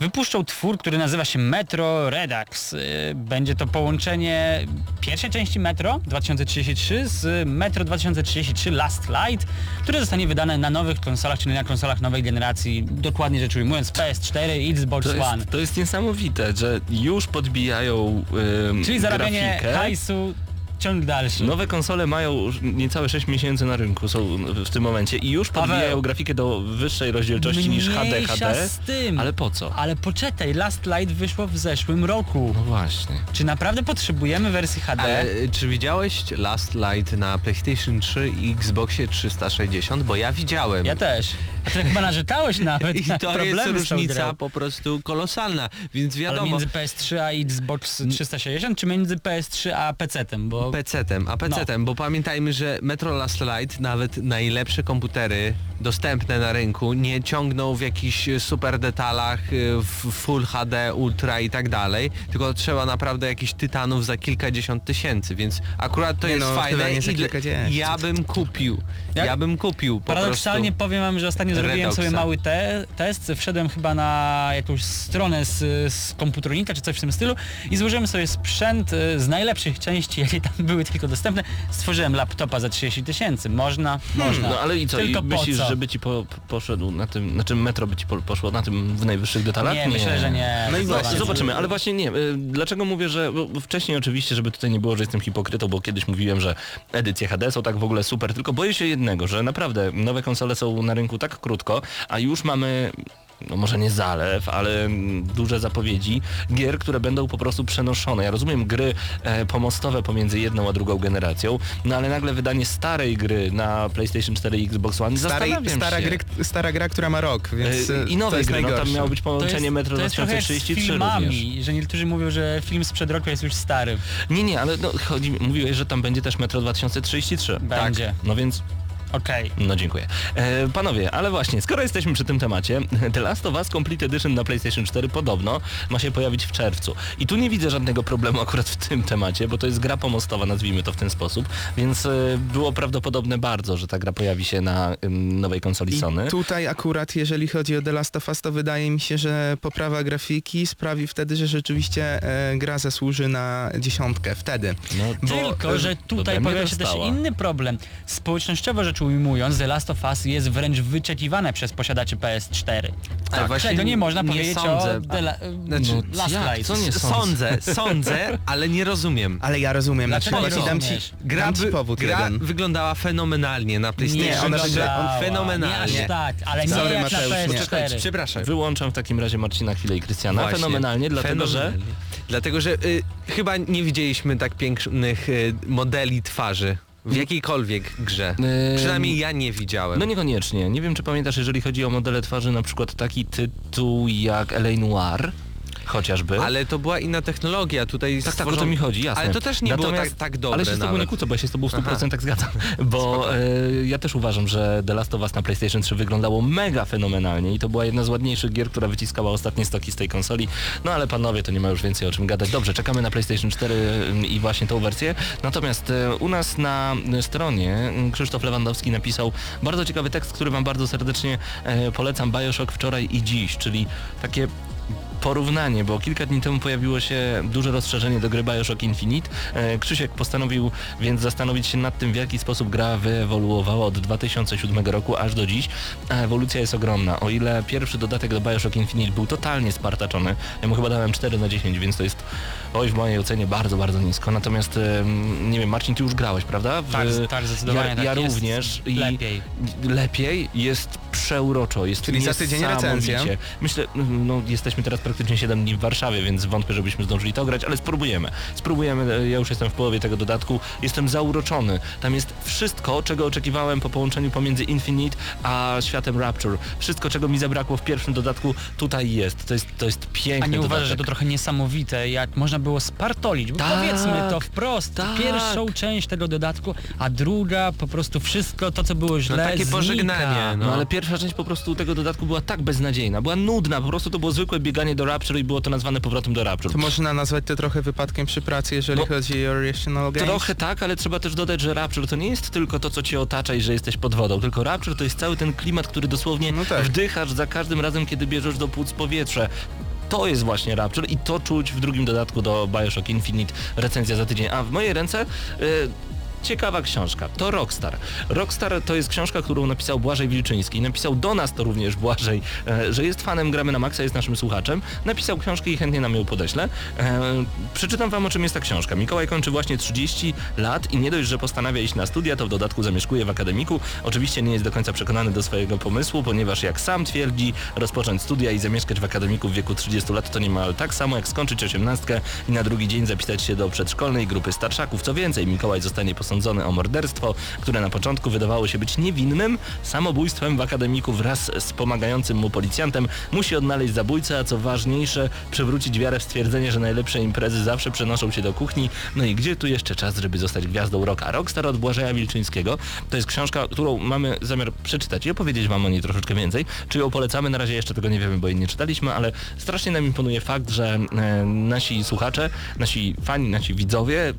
wypuszczą twór, który nazywa się Metro Redux. Y, Będzie to połączenie pierwszej części Metro 2033 z Metro 2033 Last Light, które zostanie wydane na nowych konsolach, czyli na konsolach nowej generacji, dokładnie rzecz ujmując PS4 i Xbox To One. jest, to jest niesamowite, że już podbijają ym, Czyli zarabianie grafikę. hajsu ciąg dalszy. Nowe konsole mają już niecałe 6 miesięcy na rynku są w tym momencie i już Paweł. podbijają grafikę do wyższej rozdzielczości niż HD, HD. z tym. Ale po co? Ale poczekaj, Last Light wyszło w zeszłym roku. No właśnie. Czy naprawdę potrzebujemy wersji HD? Ale y, czy widziałeś Last Light na PlayStation 3 i Xboxie 360? Bo ja widziałem. Ja też. A ty chyba narzekałeś nawet I na to jest różnica po prostu kolosalna, więc Ale wiadomo. między PS3 a Xbox 360, czy między PS3 a PC-tem? Bo PC-tem, a PC-tem, bo pamiętajmy, że Metro Last Light, nawet najlepsze komputery dostępne na rynku nie ciągną w jakichś super detalach, y, w Full HD, Ultra i tak dalej, tylko trzeba naprawdę jakichś tytanów za kilkadziesiąt tysięcy, więc akurat to Nie jest no, fajne i ja bym kupił, Ja- ja bym kupił po Paradoksalnie prostu. powiem wam, że ostatnio zrobiłem Redoxa. sobie mały te test, wszedłem chyba na jakąś stronę z, z komputronika czy coś w tym stylu i złożyłem sobie sprzęt y, z najlepszych części, jakie tam były tylko dostępne. Stworzyłem laptopa za 30 tysięcy. Można, można. No ale i co? Tylko I po myślisz, co? Żeby ci po, poszedł na tym, znaczy metro by ci po, poszło na tym w najwyższych detalach? Nie, myślę, że nie. No i właśnie, Zobaczymy. ale właśnie nie. y, Dlaczego mówię, że wcześniej oczywiście, żeby tutaj nie było, że jestem hipokrytą, bo kiedyś mówiłem, że edycje HD są tak w ogóle super, tylko boję się jednego, że naprawdę nowe konsole są na rynku tak krótko, a już mamy no może nie zalew, ale duże zapowiedzi gier, które będą po prostu przenoszone. Ja rozumiem gry e, pomostowe pomiędzy jedną a drugą generacją, no ale nagle wydanie starej gry na PlayStation 4 i Xbox One, Starej, stara, się. gry, stara gra, która ma rok, więc E, I nowe gry, no tam miało być To jest, połączenie Metro jest trochę jak z 2033 filmami, również. że niektórzy mówią, że film sprzed roku jest już stary. Nie, nie, ale no, chodzi, mówiłeś, że tam będzie też Metro 2033. Będzie. Tak. No więc, Okej. no dziękuję. E, panowie, ale właśnie, skoro jesteśmy przy tym temacie, The Last of Us Complete Edition na PlayStation 4 podobno ma się pojawić w czerwcu. I tu nie widzę żadnego problemu akurat w tym temacie, bo to jest gra pomostowa, nazwijmy to w ten sposób, więc e, było prawdopodobne bardzo, że ta gra pojawi się na ym, nowej konsoli Sony. I tutaj akurat, jeżeli chodzi o The Last of Us, to wydaje mi się, że poprawa grafiki sprawi wtedy, że rzeczywiście e, gra zasłuży na dziesiątkę. Wtedy. No, Tylko, e, że tutaj pojawia się też inny problem. Społecznościowo rzecz ujmując, The Last of Us jest wręcz wyczekiwane przez posiadaczy PS4. Ale właśnie Czego nie można nie powiedzieć sądzę. o The La- Znaczy, No, Last jak? Light. Co nie Sądzę, sądzę, ale nie rozumiem. Ale ja rozumiem. Na Dlaczego przykład i dam ci? Gra, dam ci powód gra jeden. wyglądała fenomenalnie na PlayStation Nie, ona 3. wyglądała. fenomenalnie. Nie aż tak, ale Sorry, nie jak na Mateusz, nie. PS4. Przepraszam. Wyłączam w takim razie Marcina chwilę i Krystiana. Właśnie. Fenomenalnie, dlatego że... Fenomenalnie. Dlatego, że y, chyba nie widzieliśmy tak pięknych y, modeli twarzy w jakiejkolwiek grze. Ym, Przynajmniej ja nie widziałem. No niekoniecznie. Nie wiem, czy pamiętasz, jeżeli chodzi o modele twarzy, na przykład taki tytuł jak L.A. Noir, chociażby. Ale to była inna technologia, tutaj Tak, tak, o stworzą- to mi chodzi, jasne. Ale to też nie było Natomiast- tak, tak dobre Ale się z tobą nawet. nie kłócę, bo ja się z tobą w 100% zgadzam. Bo e, ja też uważam, że The Last of Us na PlayStation 3 wyglądało mega fenomenalnie i to była jedna z ładniejszych gier, która wyciskała ostatnie stoki z tej konsoli. No ale panowie, to nie ma już więcej o czym gadać. Dobrze, czekamy na PlayStation 4 i właśnie tą wersję. Natomiast e, u nas na stronie m, Krzysztof Lewandowski napisał bardzo ciekawy tekst, który wam bardzo serdecznie e, polecam. Bioshock wczoraj i dziś, czyli takie porównanie, bo kilka dni temu pojawiło się duże rozszerzenie do gry Bioshock Infinite. E, Krzysiek postanowił więc zastanowić się nad tym, w jaki sposób gra wyewoluowała od 2007 roku aż do dziś, a ewolucja jest ogromna. O ile pierwszy dodatek do Bioshock Infinite był totalnie spartaczony, ja mu chyba dałem 4 na 10, więc to jest oj w mojej ocenie bardzo, bardzo nisko. Natomiast nie wiem, Marcin, ty już grałeś, prawda? W, Tak, tak, zdecydowanie Ja, tak. ja Jest również. I lepiej. Lepiej jest przeuroczo, jest Czyli za tydzień recenzja? Myślę, no jesteśmy teraz praktycznie praktycznie 7 dni w Warszawie, więc wątpię, żebyśmy zdążyli to grać, ale spróbujemy. Spróbujemy, e, ja już jestem w połowie tego dodatku, jestem zauroczony. Tam jest wszystko, czego oczekiwałem po połączeniu pomiędzy Infinite a światem Rapture. Wszystko, czego mi zabrakło w pierwszym dodatku, tutaj jest. To jest, to jest piękny A nie uważasz, że to trochę niesamowite, jak można było spartolić? Bo Tak, powiedzmy to wprost, tak. pierwszą część tego dodatku, a druga po prostu wszystko to, co było źle, No takie znika. pożegnanie, No no. ale pierwsza część po prostu tego dodatku była tak beznadziejna, była nudna, po prostu to było zwykłe bieganie do Rapture i było to nazwane powrotem do Rapture. To można nazwać to trochę wypadkiem przy pracy, jeżeli No, chodzi o Original Games. Trochę tak, ale trzeba też dodać, że Rapture to nie jest tylko to, co cię otacza i że jesteś pod wodą, tylko Rapture to jest cały ten klimat, który dosłownie No tak. wdychasz za każdym razem, kiedy bierzesz do płuc powietrze. To jest właśnie Rapture i to czuć w drugim dodatku do Bioshock Infinite, recenzja za tydzień. A w mojej ręce... y, Ciekawa książka. To Rockstar. Rockstar to jest książka, którą napisał Błażej Wilczyński. Napisał do nas to również Błażej, e, że jest fanem Gramy na Maxa, jest naszym słuchaczem. Napisał książkę i chętnie nam ją podeślę. E, przeczytam wam o czym jest ta książka. Mikołaj kończy właśnie 30 lat i nie dość, że postanawia iść na studia, to w dodatku zamieszkuje w akademiku. Oczywiście nie jest do końca przekonany do swojego pomysłu, ponieważ jak sam twierdzi, rozpocząć studia i zamieszkać w akademiku w wieku 30 lat to niemal tak samo jak skończyć 18 i na drugi dzień zapisać się do przedszkolnej grupy starszaków. Co więcej, Mikołaj zostanie posądzony o morderstwo, które na początku wydawało się być niewinnym, samobójstwem w akademiku wraz z pomagającym mu policjantem musi odnaleźć zabójcę, a co ważniejsze, przywrócić wiarę w stwierdzenie, że najlepsze imprezy zawsze przenoszą się do kuchni. No i gdzie tu jeszcze czas, żeby zostać gwiazdą rocka? Rockstar od Błażeja Wilczyńskiego to jest książka, którą mamy zamiar przeczytać i opowiedzieć wam o niej troszeczkę więcej. Czy ją polecamy? Na razie jeszcze tego nie wiemy, bo jej nie czytaliśmy, ale strasznie nam imponuje fakt, że e, nasi słuchacze, nasi fani, nasi widzowie e,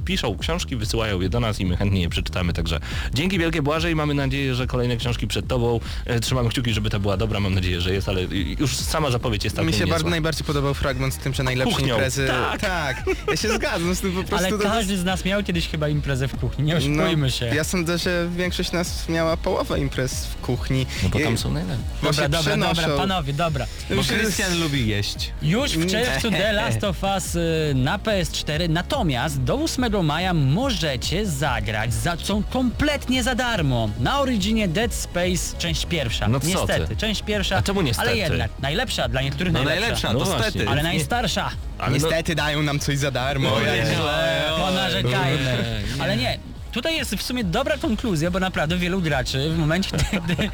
piszą książki, wysyłają je do nas i my chętnie je przeczytamy. Także dzięki wielkie Błażej, mamy nadzieję, że kolejne książki przed tobą. E, trzymamy kciuki, żeby ta była dobra, mam nadzieję, że jest, ale już sama zapowiedź jest Mi całkiem się niezła. bardzo, najbardziej podobał fragment z tym, że najlepsze Kuchnią. imprezy... Tak. tak. Ja się zgadzam z tym po prostu. Ale każdy z nas miał kiedyś chyba imprezę w kuchni, nie oszukujmy się. No, Ja sądzę, że większość nas miała połowę imprez w kuchni. No bo tam są najlepsze. bo Dobra, się dobra, dobra, panowie, dobra. Bo Już jest- Krystian lubi jeść. Już w czerwcu The Last of Us y, na PS4, natomiast do 8 maja możecie zagrać za co kompletnie za darmo. Na Originie Dead Space część pierwsza. No co niestety, ty? część pierwsza. A czemu niestety? Ale jednak, najlepsza, dla niektórych No najlepsza. najlepsza, No to właśnie. stety. Ale najstarsza. Ale no, Niestety dają nam coś za darmo. No ja nie. źle. Ponarzekajmy. Ale nie. Tutaj jest w sumie dobra konkluzja, bo naprawdę wielu graczy w momencie, kiedy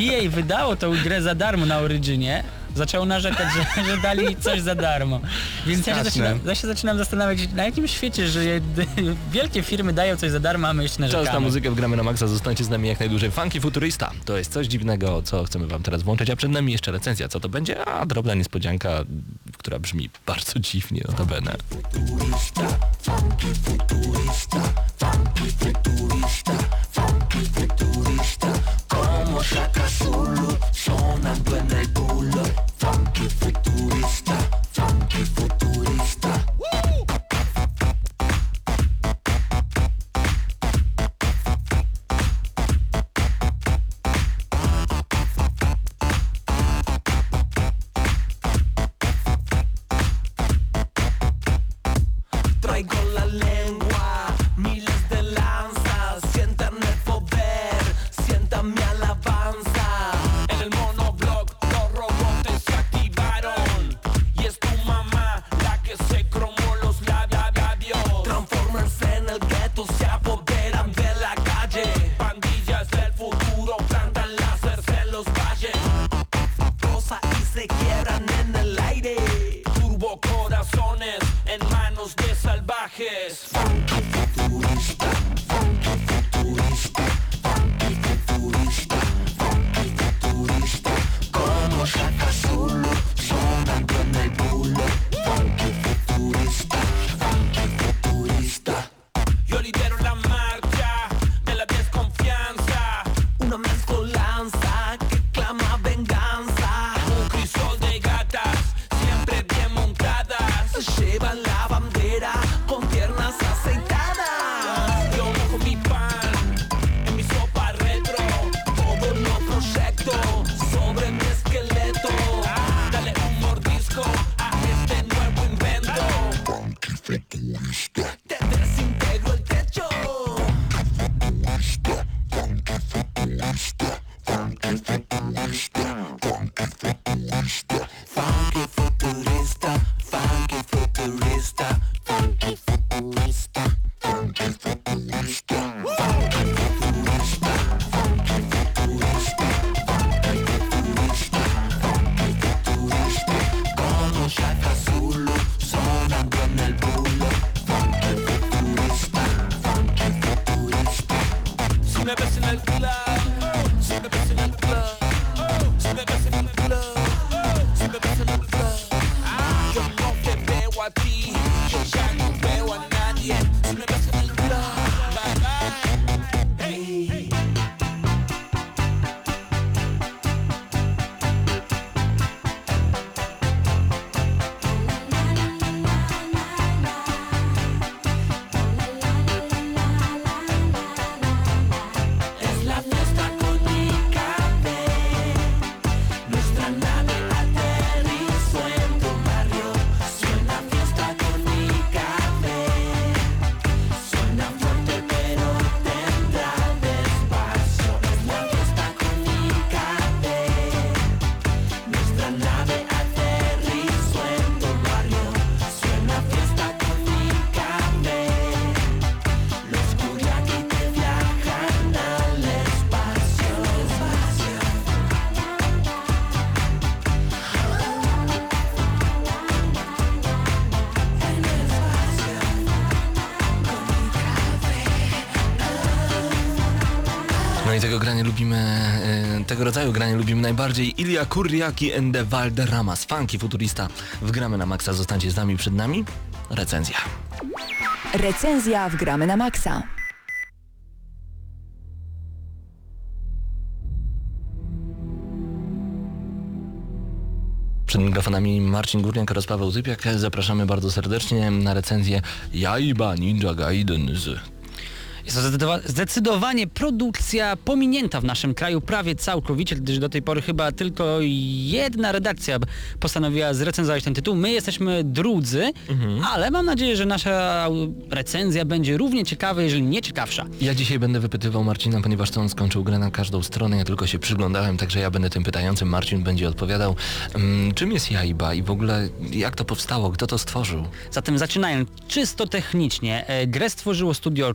EA wydało tą grę za darmo na Originie, zaczęło narzekać, że, że dali coś za darmo. Więc ja się, zaczynam, ja się zaczynam zastanawiać, na jakim świecie żyje, wielkie firmy dają coś za darmo, a my jeszcze Czas na narzekamy. muzykę w Gramy na Maxa, zostańcie z nami jak najdłużej. Funky Futurista to jest coś dziwnego, co chcemy wam teraz włączyć, a przed nami jeszcze recenzja. Co to będzie? A, drobna niespodzianka, która brzmi bardzo dziwnie, notabene. Miles futuro. kiss. Lubimy, e, tego rodzaju grania lubimy najbardziej. Ilia Kurriaki and the Valderramas, funky futurista. Wgramy na maksa, zostańcie z nami przed nami. Recenzja. Recenzja w Gramy na Maxa. Przed mikrofonami Marcin Górniak oraz Paweł Zypiak. Zapraszamy bardzo serdecznie na recenzję Jaiba Ninja Gaiden z Jest to zdecydowa- zdecydowanie produkcja pominięta w naszym kraju prawie całkowicie, gdyż do tej pory chyba tylko jedna redakcja postanowiła zrecenzować ten tytuł. My jesteśmy drudzy, ale mam nadzieję, że nasza recenzja będzie równie ciekawa, jeżeli nie ciekawsza. Ja dzisiaj będę wypytywał Marcina, ponieważ to on skończył grę na każdą stronę, ja tylko się przyglądałem, także ja będę tym pytającym, Marcin będzie odpowiadał. Mm, czym jest Jaiba i w ogóle jak to powstało, kto to stworzył? Zatem zaczynając czysto technicznie, e, grę stworzyło studio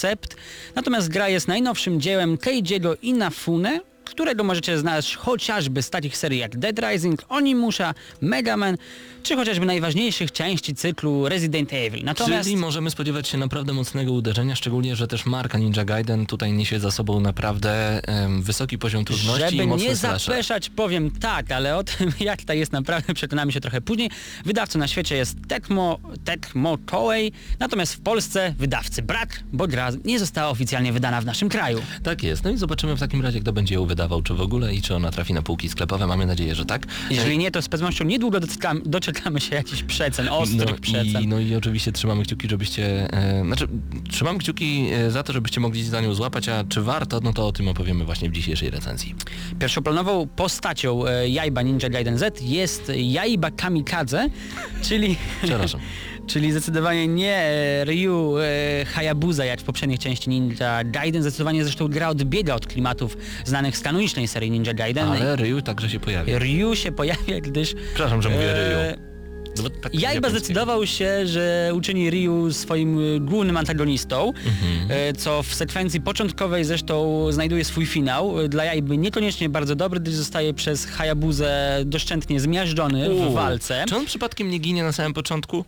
Concept, natomiast gra jest najnowszym dziełem Keijiego Inafune, którego możecie znać chociażby z takich serii jak Dead Rising, Onimusha, Mega Man, czy chociażby najważniejszych części cyklu Resident Evil. Natomiast Czyli możemy spodziewać się naprawdę mocnego uderzenia, szczególnie, że też marka Ninja Gaiden tutaj niesie za sobą naprawdę em, wysoki poziom trudności i Żeby mocny nie zapeszać, powiem tak, ale o tym jak to jest naprawdę przekonamy się trochę później. Wydawcą na świecie jest Tecmo, Tecmo Koei, natomiast w Polsce wydawcy brak, bo gra nie została oficjalnie wydana w naszym kraju. Tak jest, no i zobaczymy w takim razie, kto będzie ją wydawał, czy w ogóle i czy ona trafi na półki sklepowe. Mamy nadzieję, że tak. Jeżeli nie, to z pewnością niedługo doczekamy, doczekamy się jakichś przecen, ostrych no przecen. I, no i oczywiście trzymamy kciuki, żebyście... E, znaczy, trzymamy kciuki e, za to, żebyście mogli za nią złapać, a czy warto, no to o tym opowiemy właśnie w dzisiejszej recenzji. Pierwszoplanową postacią e, Jaiba Ninja Gaiden Z jest Jaiba Kamikadze, czyli... Przepraszam. Czyli zdecydowanie nie e, Ryu e, Hayabusa jak w poprzedniej części Ninja Gaiden. Zdecydowanie zresztą gra odbiega od klimatów znanych z kanonicznej serii Ninja Gaiden. Ale Ryu także się pojawia. Ryu się pojawia, gdyż... Przepraszam, że mówię e, Ryu. No tak zdecydował się, że uczyni Ryu swoim głównym antagonistą, Mhm. co w sekwencji początkowej zresztą znajduje swój finał. Dla Jaiby niekoniecznie bardzo dobry, gdyż zostaje przez Hayabuzę doszczętnie zmiażdżony w U, walce. Czy on przypadkiem nie ginie na samym początku?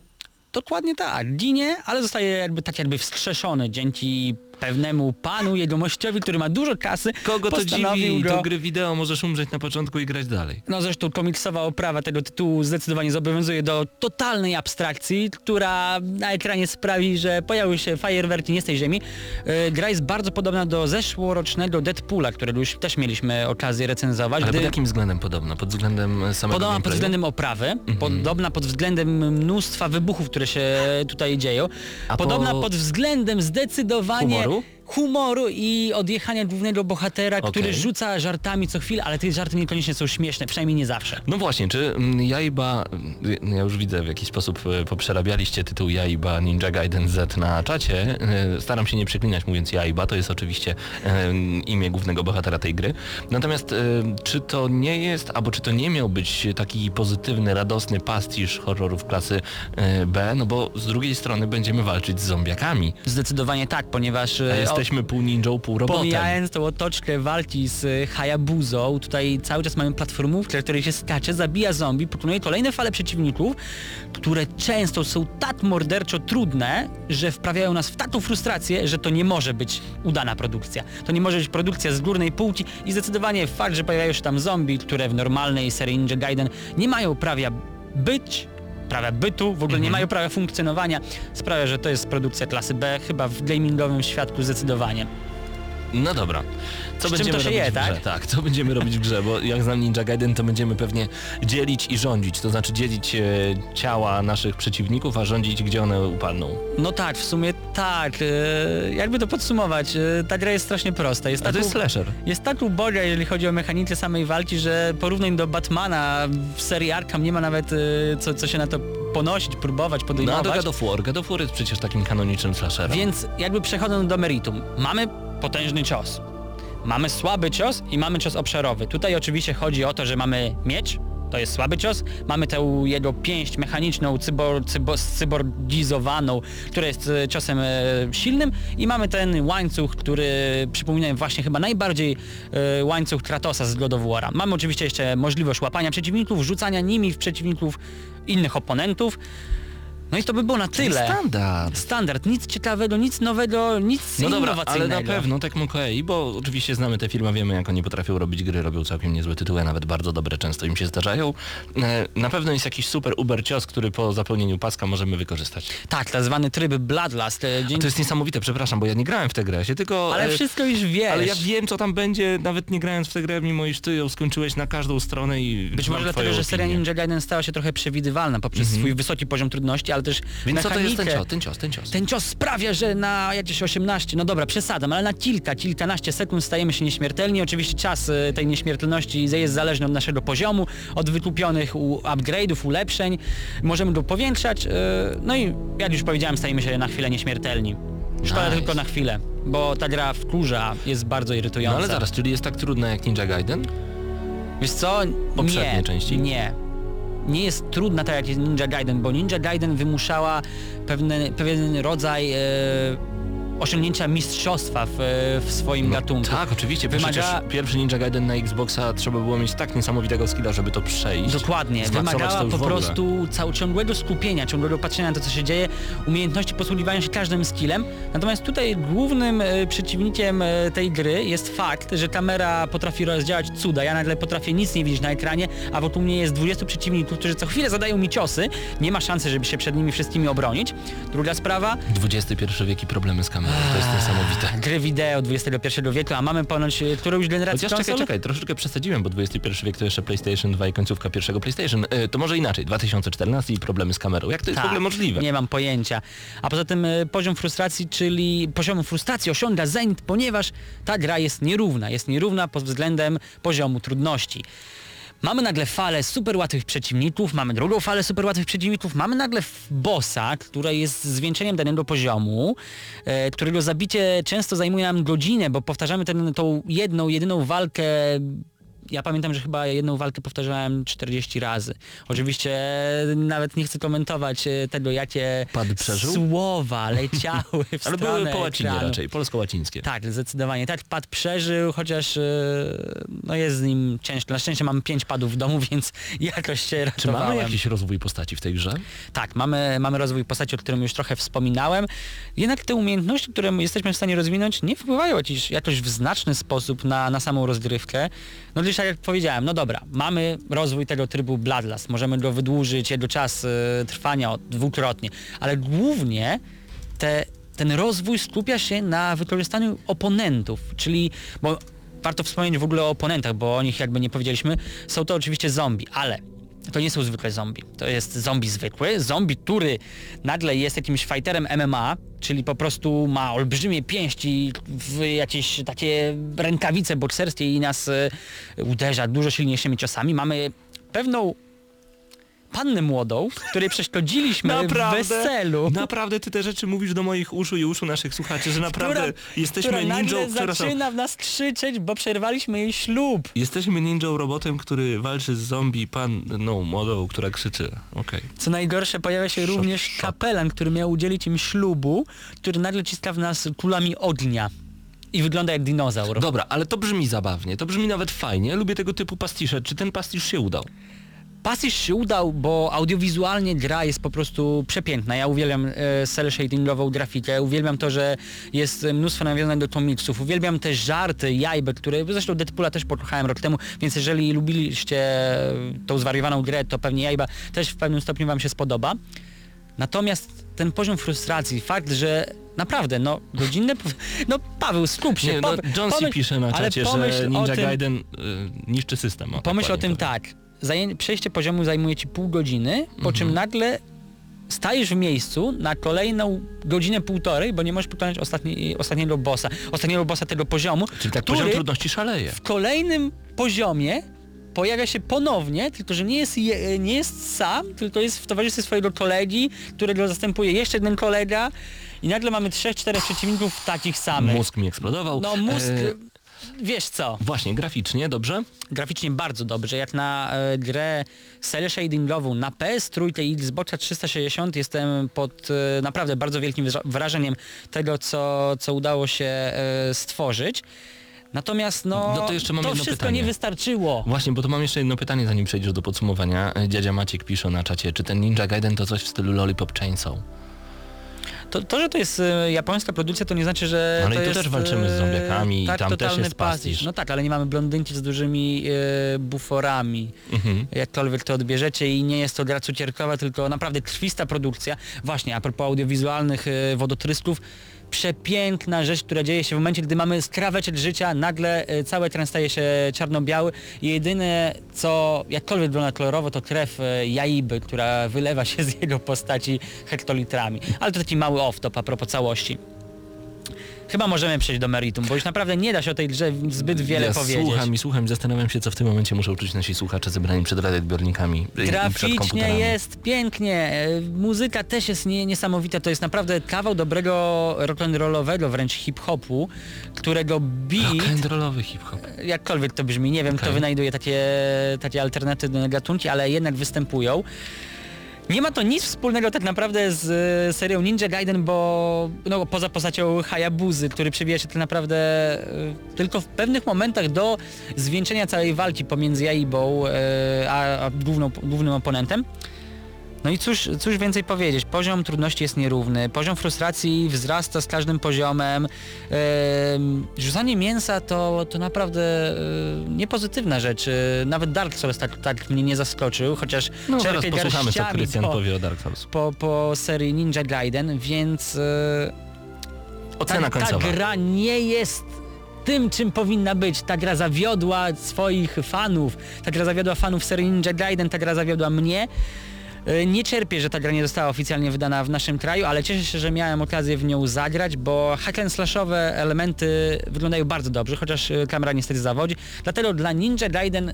Dokładnie tak, ginie, ale zostaje jakby tak jakby wskrzeszony. Dzięki pewnemu panu, jegomościowi, który ma dużo kasy. Kogo to dziwi? go... Do gry wideo możesz umrzeć na początku i grać dalej. No zresztą komiksowa oprawa tego tytułu zdecydowanie zobowiązuje do totalnej abstrakcji, która na ekranie sprawi, że pojawiły się fajerwerki nie z tej ziemi. Yy, gra jest bardzo podobna do zeszłorocznego Deadpoola, którego już też mieliśmy okazję recenzować. Ale gdy- pod jakim względem podobno? Pod względem samego Podobna pod gameplayu? względem oprawy, podobna pod względem mnóstwa wybuchów, które się tutaj dzieją, A po- podobna pod względem zdecydowanie Humoru? bom? Humoru i odjechania głównego bohatera, który Okej. rzuca żartami co chwilę, ale te żarty niekoniecznie są śmieszne, przynajmniej nie zawsze. No właśnie, czy mm, Jaiba, mm, ja już widzę w jakiś sposób e, poprzerabialiście tytuł Jaiba Ninja Gaiden Z na czacie. E, Staram się nie przeklinać mówiąc Jaiba, to jest oczywiście imię głównego bohatera tej gry. Natomiast e, czy to nie jest, albo czy to nie miał być taki pozytywny, radosny pastisz horrorów klasy B, no bo z drugiej strony będziemy walczyć z zombiakami. Zdecydowanie tak, ponieważ Jesteśmy pół ninją, pół robotem. Pomijając tą otoczkę walki z y, Hayabuzą, tutaj cały czas mamy platformówkę, w której się skacze, zabija zombie, pokonuje kolejne fale przeciwników, które często są tak morderczo trudne, że wprawiają nas w taką frustrację, że to nie może być udana produkcja. To nie może być produkcja z górnej półki i zdecydowanie fakt, że pojawiają się tam zombie, które w normalnej serii Ninja Gaiden nie mają prawa być prawa bytu, w ogóle nie mają prawa funkcjonowania, sprawia, że to jest produkcja klasy B, chyba w gamingowym świadku zdecydowanie. No dobra. Co będziemy to się robić je, w grze? tak? Tak, co będziemy robić w grze, bo jak znam Ninja Gaiden, to będziemy pewnie dzielić i rządzić, to znaczy dzielić e, ciała naszych przeciwników, a rządzić, gdzie one upadną. No tak, w sumie tak. e, Jakby to podsumować, e, ta gra jest strasznie prosta. Jest A to tak, jest u- slasher. jest tak uboga, jeżeli chodzi o mechanikę samej walki, że porównań do Batmana w serii Arkham nie ma nawet e, co, co się na to ponosić, próbować, No a podejmować. do God of War. God of War jest przecież takim kanonicznym slasherem. Więc jakby przechodząc do meritum, mamy potężny cios. Mamy słaby cios i mamy cios obszarowy. Tutaj oczywiście chodzi o to, że mamy miecz, to jest słaby cios, mamy tę jego pięść mechaniczną, cybor, cybo, cyborgizowaną, która jest e, ciosem e, silnym i mamy ten łańcuch, który przypomina właśnie chyba najbardziej e, łańcuch Kratosa z God of War'a. Mamy oczywiście jeszcze możliwość łapania przeciwników, rzucania nimi w przeciwników innych oponentów. No i to by było na tyle. Standard. Standard, nic ciekawego, nic nowego, nic No dobra, ale na pewno Tecmo Koei, bo oczywiście znamy te firmy, wiemy jak oni potrafią robić gry, robią całkiem niezłe tytuły, a nawet bardzo dobre często im się zdarzają. E, Na pewno jest jakiś super uber cios, który po zapełnieniu paska możemy wykorzystać. Tak, tak zwany tryb Bloodlust. e, Dzięki... to jest niesamowite, przepraszam, bo ja nie grałem w tę grę, ja się tylko... Ale e, wszystko już wiesz. Ale ja wiem, co tam będzie, nawet nie grając w tę grę, mimo iż ty ją skończyłeś na każdą stronę i Być może dlatego, że seria. Ninja Gaiden stała się trochę przewidywalna poprzez swój wysoki poziom trudności, ale też Więc co to jest ten cios, ten cios, ten cios? Ten cios sprawia, że na jakieś 18, no dobra, przesadzam, ale na kilka, kilkanaście sekund stajemy się nieśmiertelni. Oczywiście czas e, tej nieśmiertelności jest zależny od naszego poziomu, od wykupionych u upgrade'ów, ulepszeń. Możemy go powiększać, e, no i jak już powiedziałem, stajemy się na chwilę nieśmiertelni. Szkoda Nice. tylko na chwilę, bo ta gra wkurza, jest bardzo No irytująca. ale zaraz, czyli jest tak trudna jak Ninja Gaiden? Wiesz co? Poprzednie nie, części? Nie. Nie jest trudna tak jak Ninja Gaiden, bo Ninja Gaiden wymuszała pewne, pewien rodzaj e, osiągnięcia mistrzostwa w, w swoim gatunku. Tak, oczywiście, Wymaga- pierwszy Ninja Gaiden na Xboxa trzeba było mieć tak niesamowitego skilla, żeby to przejść. Dokładnie, wymagała po prostu cał, ciągłego skupienia, ciągłego patrzenia na to, co się dzieje, umiejętności posługiwania się każdym skillem. Natomiast tutaj głównym e, przeciwnikiem e, tej gry jest fakt, że kamera potrafi rozdziałać cuda. Ja nagle potrafię nic nie widzieć na ekranie, a wokół mnie jest 20 przeciwników, którzy co chwilę zadają mi ciosy. Nie ma szansy, żeby się przed nimi wszystkimi obronić. Druga sprawa, XXI wiek i problemy z kamerą, to jest niesamowite. gry wideo XXI wieku, a mamy ponoć e, którąś generację Chociaż czekaj, czekaj, troszeczkę przesadziłem, bo XXI wiek to jeszcze PlayStation 2 i końcówka pierwszego PlayStation. E, to może inaczej, 2014 i problemy z kamerą. Jak to jest w ogóle możliwe? Tak, Nie mam pojęcia. A poza tym e, poziom frustracji, czyli poziom frustracji osiąga zenit, ponieważ ta gra jest nierówna. Jest nierówna pod względem poziomu trudności. Mamy nagle falę super łatwych przeciwników, mamy drugą falę super łatwych przeciwników, mamy nagle bossa, który jest zwieńczeniem danego poziomu, e, którego zabicie często zajmuje nam godzinę, bo powtarzamy ten, tą jedną, jedyną walkę ja pamiętam, że chyba jedną walkę powtarzałem 40 razy. Oczywiście nawet nie chcę komentować e, tego, jakie przeżył? słowa leciały w Ale były po łacinie ekranu. raczej, polsko-łacińskie. Tak, zdecydowanie. Tak, pad przeżył, chociaż e, no jest z nim ciężko. Na szczęście mam pięć padów w domu, więc jakoś się Czy ratowałem. mamy jakiś rozwój postaci w tej grze? Tak, mamy, mamy rozwój postaci, o którym już trochę wspominałem. Jednak te umiejętności, które my jesteśmy w stanie rozwinąć, nie wpływają jakoś w znaczny sposób na, na samą rozgrywkę. No gdyż tak jak powiedziałem, no dobra, mamy rozwój tego trybu Bloodlust, możemy go wydłużyć, jego czas y, trwania dwukrotnie, ale głównie te, ten rozwój skupia się na wykorzystaniu oponentów, czyli, bo warto wspomnieć w ogóle o oponentach, bo o nich jakby nie powiedzieliśmy, są to oczywiście zombie, ale to nie są zwykłe zombie. To jest zombie zwykły, zombie, który nagle jest jakimś fighterem MMA, czyli po prostu ma olbrzymie pięści, jakieś takie rękawice bokserskie i nas e, uderza dużo silniejszymi ciosami. Mamy pewną pannę młodą, której przeszkodziliśmy w weselu. Naprawdę ty te rzeczy mówisz do moich uszu i uszu naszych słuchaczy, że naprawdę która, jesteśmy która ninją, przepraszam, zaczyna w nas krzyczeć, bo przerwaliśmy jej ślub. jesteśmy ninją robotem, który walczy z zombie panną młodą, która krzyczy. Okej. Co najgorsze, pojawia się również kapelan, który miał udzielić im ślubu, który nagle ciska w nas kulami ognia. i wygląda jak dinozaur. Dobra, ale to brzmi zabawnie, to brzmi nawet fajnie. Lubię tego typu pastisze. Czy ten pastisz się udał? Pastisz się udał, bo audiowizualnie gra jest po prostu przepiękna. Ja uwielbiam e, cel shadingową grafikę, uwielbiam to, że jest mnóstwo nawiązań do komiksów, uwielbiam te żarty, jajby, które zresztą Deadpoola też pokochałem rok temu, więc jeżeli lubiliście tą zwariowaną grę, to pewnie jajba też w pewnym stopniu wam się spodoba. Natomiast ten poziom frustracji, fakt, że naprawdę, no godzinne... No Paweł, skup się. Nie, no, Jonesy pomyśl- pisze na czacie, że Ninja tym- Gaiden y, niszczy system. O, Pomyśl o tym tak. Przejście poziomu zajmuje ci pół godziny, po Mhm. czym nagle stajesz w miejscu na kolejną godzinę, półtorej, bo nie możesz pokonać ostatni, ostatniego bossa, ostatniego bossa tego poziomu, Czyli tak poziom trudności szaleje. w kolejnym poziomie pojawia się ponownie, tylko że nie jest, je, nie jest sam, tylko jest w towarzystwie swojego kolegi, którego zastępuje jeszcze jeden kolega i nagle mamy trzech, czterech przeciwników takich samych. Mózg mi eksplodował. No mózg, E, wiesz co, właśnie, graficznie, dobrze? graficznie bardzo dobrze, jak na e, grę cel shadingową na PS trójkę i Xboxa 360 jestem pod e, naprawdę bardzo wielkim wra- wrażeniem tego, co, co udało się e, stworzyć. Natomiast no, No to jeszcze mam jedno wszystko pytanie. nie wystarczyło. Właśnie, bo to mam jeszcze jedno pytanie, zanim przejdziesz do podsumowania. E, Dziadzia Maciek pisze na czacie, czy ten Ninja Gaiden to coś w stylu Lollipop Chainsaw? To, to, że to jest e, japońska produkcja, to nie znaczy, że Ale to i tu jest, też walczymy z e, zombiakami i tak, tam też jest pastisz. No tak, ale nie mamy blondynki z dużymi e, buforami. Mhm. jakkolwiek to odbierzecie i nie jest to gra cukierkowa, tylko naprawdę krwista produkcja. Właśnie, a propos audiowizualnych e, wodotrysków, przepiękna rzecz, która dzieje się w momencie, gdy mamy skraweczek życia, nagle e, cały ekran staje się czarno-biały i jedyne, co jakkolwiek wygląda kolorowo, to krew e, Jaiby, która wylewa się z jego postaci hektolitrami. Ale to taki mały off-top a propos całości. Chyba możemy przejść do meritum, bo już naprawdę nie da się o tej grze zbyt wiele ja powiedzieć. słucham i słucham i zastanawiam się, co w tym momencie muszą czuć nasi słuchacze zebrani przed radioodbiornikami przed Graficznie jest pięknie, e, muzyka też jest nie, niesamowita, to jest naprawdę kawał dobrego rock'n'rollowego, wręcz hip-hopu, którego beat, Rock'n'rollowy hip-hop. jakkolwiek to brzmi, nie wiem kto Okej. wynajduje takie, takie alternatywne gatunki, ale jednak występują. Nie ma to nic wspólnego tak naprawdę z e, serią Ninja Gaiden, bo no, poza postacią Hayabuzy, który przebija się tak naprawdę e, tylko w pewnych momentach do zwieńczenia całej walki pomiędzy Jaibą e, a, a główną, głównym oponentem. No i cóż, cóż więcej powiedzieć, poziom trudności jest nierówny, poziom frustracji wzrasta z każdym poziomem, Ehm, rzucanie mięsa to, to naprawdę e, niepozytywna rzecz, nawet Dark Souls tak, tak mnie nie zaskoczył, chociaż No zaraz czerpie posłuchamy, co Krystian po, powie o Dark Souls. po, po serii Ninja Gaiden, więc e, Ocena ta, ta końcowa. gra nie jest tym, czym powinna być. Ta gra zawiodła swoich fanów. Ta gra zawiodła fanów serii Ninja Gaiden, ta gra zawiodła mnie. E, Nie cierpię, że ta gra nie została oficjalnie wydana w naszym kraju, ale cieszę się, że miałem okazję w nią zagrać, bo hack and slashowe elementy wyglądają bardzo dobrze, chociaż e, kamera niestety zawodzi. Dlatego dla Ninja Gaiden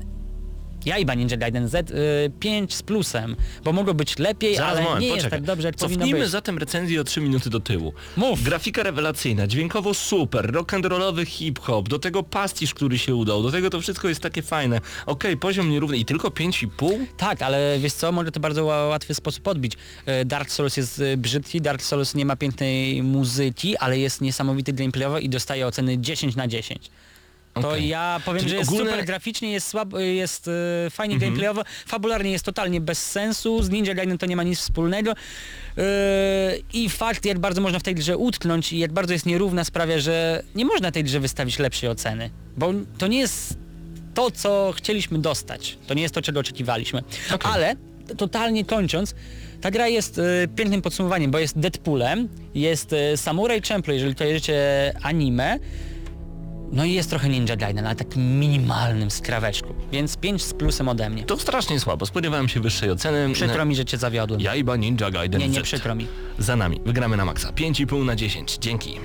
Jajba Ninja Gaiden Z y, 5 z plusem, bo mogło być lepiej, Zaraz, ale moment, nie jest poczekaj. tak dobrze, jak powinno Cofnijmy być. zatem recenzję o 3 minuty do tyłu. Mów. Grafika rewelacyjna, dźwiękowo super, rock'n'rollowy hip-hop, do tego pastisz, który się udał, do tego to wszystko jest takie fajne. Okej, poziom nierówny i tylko 5,5? Tak, ale wiesz co, może to bardzo ła- łatwy sposób odbić. E, Dark Souls jest e, brzydki, Dark Souls nie ma pięknej muzyki, ale jest niesamowity gameplayowo i dostaje oceny 10 na 10. To Okej. ja powiem, Czyli że jest ogólne- super graficznie, jest słab, jest e, fajnie Mhm. gameplayowo, fabularnie jest totalnie bez sensu, z Ninja Gaiden to nie ma nic wspólnego e, i fakt jak bardzo można w tej grze utknąć i jak bardzo jest nierówna sprawia, że nie można tej grze wystawić lepszej oceny, bo to nie jest to, co chcieliśmy dostać, to nie jest to, czego oczekiwaliśmy, Okej. ale totalnie kończąc, ta gra jest e, pięknym podsumowaniem, bo jest Deadpoolem, jest e, Samurai Champloo, jeżeli kojarzycie anime, no i jest trochę Ninja Gaiden, ale takim minimalnym skraweczku, więc 5 z plusem ode mnie. To strasznie słabo, spodziewałem się wyższej oceny. Przykro mi, że cię zawiodłem. Jajba Ninja Gaiden Nie, nie Z. przykro mi. Za nami, wygramy na maksa. 5,5 na 10, dzięki.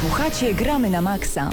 Słuchacie Gramy na Maxa.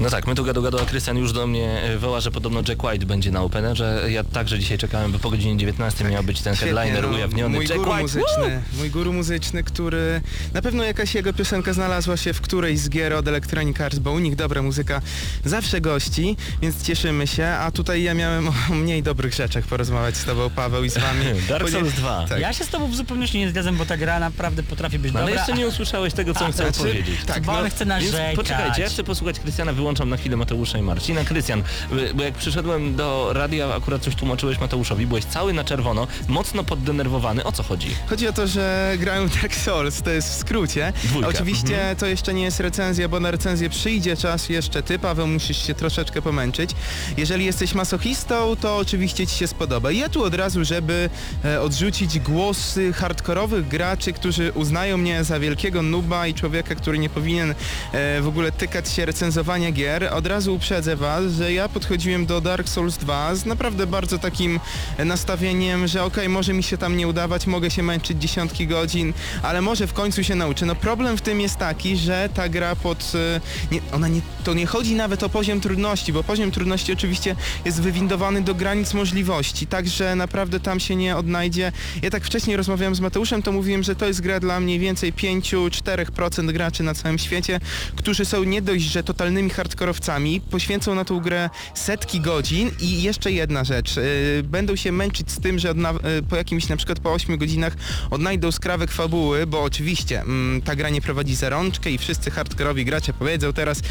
No tak, my tu gadu gadu, a Krystian już do mnie e, woła, że podobno Jack White będzie na Openerze. Ja także dzisiaj czekałem, bo po godzinie 19 miał być ten Świetnie, headliner no, ujawniony. Mój Jack guru White, muzyczny, mój guru muzyczny, który na pewno jakaś jego piosenka znalazła się w którejś z gier od Electronic Arts, bo u nich dobra muzyka zawsze gości, więc cieszymy się, a tutaj ja miałem o mniej dobrych rzeczach porozmawiać z tobą, Paweł, i z wami. Dark Souls 2. Tak. Ja się z tobą w zupełności nie zgadzam, bo ta gra naprawdę potrafi być No, ale dobra. jeszcze nie usłyszałeś tego, co on chciał znaczy, powiedzieć. tak, bo no, on chce Więc narzekać. poczekajcie, ja chcę posłuchać Krystiana, wyłączam na chwilę Mateusza i Marcina. Krystian, y, bo jak przyszedłem do radia, akurat coś tłumaczyłeś Mateuszowi, byłeś cały na czerwono, mocno poddenerwowany. O co chodzi? Chodzi o to, że grają Dark Souls, to jest w skrócie. Dwójka. Oczywiście Mhm. to jeszcze nie jest recenzja, bo na recenzję przyjdzie czas jeszcze ty, Paweł, musisz się troszeczkę pomęczyć. Jeżeli jesteś masochistą, to oczywiście ci się spodoba. I ja tu od razu, żeby e, odrzucić głosy hardkorowych graczy, którzy uznają mnie za wielkiego nuba i człowieka, który nie powinien e, w ogóle tykać się recenzowania gier, od razu uprzedzę was, że ja podchodziłem do Dark Souls 2 z naprawdę bardzo takim nastawieniem, że okej, może mi się tam nie udawać, mogę się męczyć dziesiątki godzin, ale może w końcu się nauczę. No problem w tym jest taki, że ta gra pod... e, Nie, ona nie, to nie chodzi nawet o poziom trudności, bo poziom trudności oczywiście jest wywindowany do granic możliwości, także naprawdę tam się nie odnajdzie. Ja tak wcześniej rozmawiałem z Mateuszem, to mówiłem, że to jest gra dla mniej więcej 5-4% graczy na całym świecie, którzy są nie dość, że totalnymi hardkorowcami, poświęcą na tą grę setki godzin i jeszcze jedna rzecz, yy, będą się męczyć z tym, że yy, po jakimś na przykład po 8 godzinach odnajdą skrawek fabuły, bo oczywiście mm, ta gra nie prowadzi za rączkę i wszyscy hardkorowi gracze powiedzą teraz,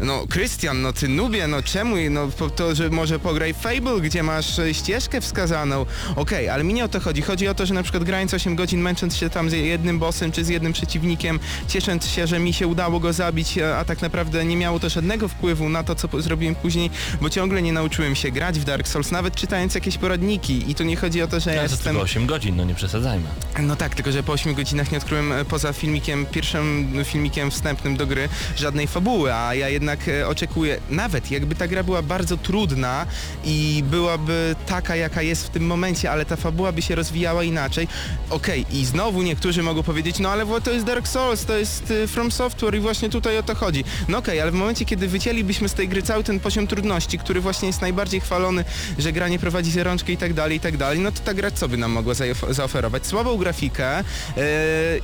no Krystian, no ty nubie, no czemu, no to, że może pograj Fable, gdzie masz e, ścieżkę wskazaną. Okej, ale mi nie o to chodzi. Chodzi o to, że na przykład grając 8 godzin, męcząc się tam z jednym bossem czy z jednym przeciwnikiem, ciesząc się, że mi się udało go zabić, a tak naprawdę nie miało to żadnego wpływu na to, co zrobiłem później, bo ciągle nie nauczyłem się grać w Dark Souls, nawet czytając jakieś poradniki. I tu nie chodzi o to, że ja Ja jestem... tylko 8 godzin, no nie przesadzajmy. No tak, tylko że po 8 godzinach nie odkryłem e, poza filmikiem, pierwszym filmikiem wstępnym do gry żadnej fabuły, a ja jednak e, oczekuję, nawet jakby ta gra była bardzo trudna i byłaby taka, jaka jest w tym momencie, ale ta fabuła by się rozwijała inaczej. Okej, i znowu niektórzy mogą powiedzieć, no ale to jest Dark Souls, to jest e, From Software i właśnie tutaj o to chodzi. No okej, ale w momencie, kiedy wycięlibyśmy z tej gry cały ten poziom trudności, który właśnie jest najbardziej chwalony, że gra nie prowadzi za rączkę i tak dalej, i tak dalej, no to ta gra co by nam mogła zaof- zaoferować? Słabą grafikę yy,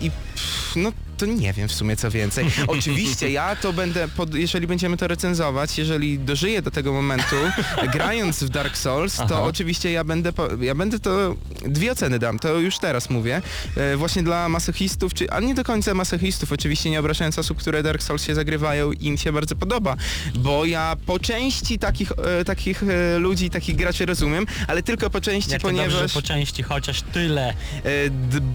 i pff, no to nie wiem w sumie co więcej. Oczywiście ja to będę, pod, jeżeli będziemy to recenzować, jeżeli dożyję do tego momentu, grając w Dark Souls, to Aha. oczywiście ja będę, ja będę to, dwie oceny dam, to już teraz mówię, e, właśnie dla masochistów, czy, a nie do końca masochistów, oczywiście nie obrażając osób, które Dark Souls się zagrywają i im się bardzo podoba, bo ja po części takich, e, takich e, ludzi, takich graczy rozumiem, ale tylko po części, Jak ponieważ... dobrze, po części, chociaż tyle. E,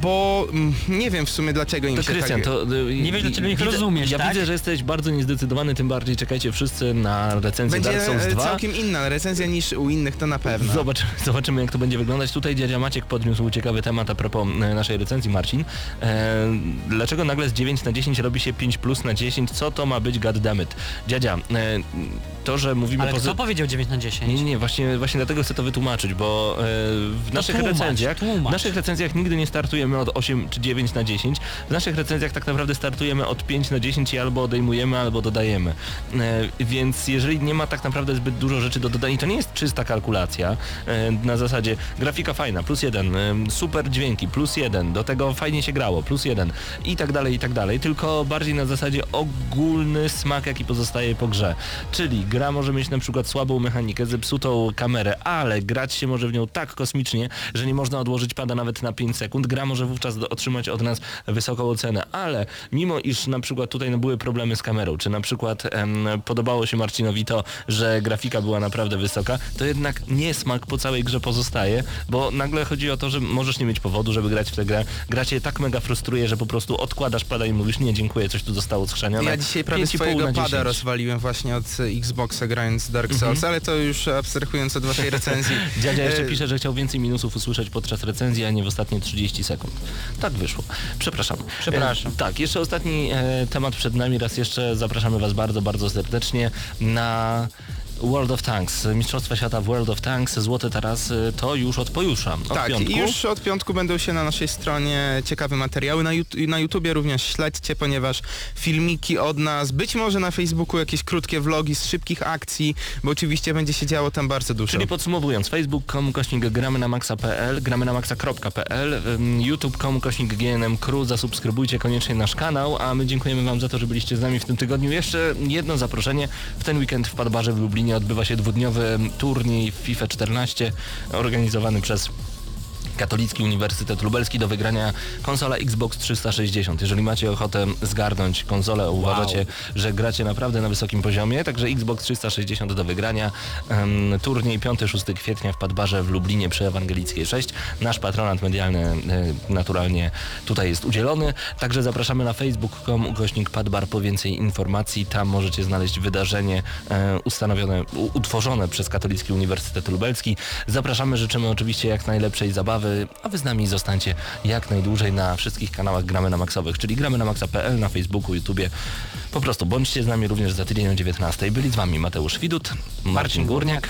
bo mm, nie wiem w sumie dlaczego im To się Krystian, tak... y, Nie wiesz, dlaczego ich widzę- rozumiesz, Ja tak? widzę, że jesteś bardzo niezdecydowany, tym bardziej czekajcie wszyscy na recenzję Będzie Dark Souls e, 2. całkiem inna recenzja niż u innych, to na pewno. Zobaczymy, zobaczymy jak to będzie wyglądać. Tutaj dziadzia Maciek podniósł ciekawy temat a propos e, naszej recenzji, Marcin. E, dlaczego nagle z 9 na 10 robi się 5 plus na 10? Co to ma być goddammit? Dziadzia, e, to, że mówimy Ale pozy- kto powiedział 9 na 10? Nie, nie, nie, właśnie, właśnie dlatego chcę to wytłumaczyć, bo e, w naszych tłumacz, recenzjach tłumacz. w naszych recenzjach nigdy nie startujemy od 8 czy 9 na 10. W naszych recenzjach tak naprawdę startujemy od 5 na 10 i albo odejmujemy, albo dodajemy. E, więc jeżeli nie ma tak naprawdę zbyt dużo rzeczy do dodania, to nie jest czysta kalkulacja e, na zasadzie grafika fajna, plus jeden, e, super dźwięki, plus jeden, do tego fajnie się grało, plus jeden i tak dalej, i tak dalej, tylko bardziej na zasadzie ogólny smak, jaki pozostaje po grze. Czyli gra może mieć na przykład słabą mechanikę, zepsutą kamerę, ale grać się może w nią tak kosmicznie, że nie można odłożyć pada nawet na 5 sekund. Gra może wówczas otrzymać od nas wysoką ocenę, ale mimo iż na przykład tutaj no, były problemy z kamerą, czy na przykład em, podobało się Marcinowi to, że grafika była naprawdę wysoka, to jednak niesmak po całej grze pozostaje, bo nagle chodzi o to, że możesz nie mieć powodu, żeby grać w tę grę. Gra cię tak mega frustruje, że po prostu odkładasz pada i mówisz nie, dziękuję, coś tu zostało schrzanione. Ja dzisiaj prawie 5,5 swojego pada 10. rozwaliłem właśnie od Xboxa grając Dark Souls, ale to już abstrahując od waszej recenzji. Dziadzia jeszcze E, pisze, że chciał więcej minusów usłyszeć podczas recenzji, a nie w ostatnie 30 sekund. Tak wyszło. Przepraszam. Przepraszam. Tak, jeszcze ostatni e, temat przed nami. Raz jeszcze zapraszamy Was bardzo, bardzo serdecznie na World of Tanks, Mistrzostwa Świata w World of Tanks, złote teraz y, to już od pojutrza. Od tak, piątku. już od piątku będą się na naszej stronie ciekawe materiały. Na, Yout- na YouTubie również śledźcie, ponieważ filmiki od nas, być może na Facebooku jakieś krótkie vlogi z szybkich akcji, bo oczywiście będzie się działo tam bardzo dużo. Czyli podsumowując, facebook.com kośnik gramy na maxa.pl, gramy na maxa.pl, youtube.com kośnik GNM Crew, zasubskrybujcie koniecznie nasz kanał, a my dziękujemy Wam za to, że byliście z nami w tym tygodniu. Jeszcze jedno zaproszenie. W ten weekend w Padbarze w Lublinie odbywa się dwudniowy turniej FIFA 14 organizowany przez Katolicki Uniwersytet Lubelski do wygrania konsola Xbox 360. Jeżeli macie ochotę zgarnąć konsolę, uważacie, że gracie naprawdę na wysokim poziomie, także Xbox 360 do wygrania. Em, turniej 5-6 kwietnia w Padbarze w Lublinie przy Ewangelickiej 6. Nasz patronat medialny e, naturalnie tutaj jest udzielony. Także zapraszamy na facebook.com ukośnik Padbar po więcej informacji. Tam możecie znaleźć wydarzenie e, ustanowione, utworzone przez Katolicki Uniwersytet Lubelski. Zapraszamy, życzymy oczywiście jak najlepszej zabawy, a wy z nami zostańcie jak najdłużej na wszystkich kanałach Gramy na Maxowych, czyli gramy na maxa.pl, na Facebooku, YouTubie. Po prostu bądźcie z nami również za tydzień o 19. Byli z wami Mateusz Widut, Marcin Górniak,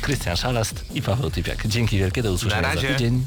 Krystian Szalast i Paweł Typiak. Dzięki wielkie, do usłyszenia za tydzień.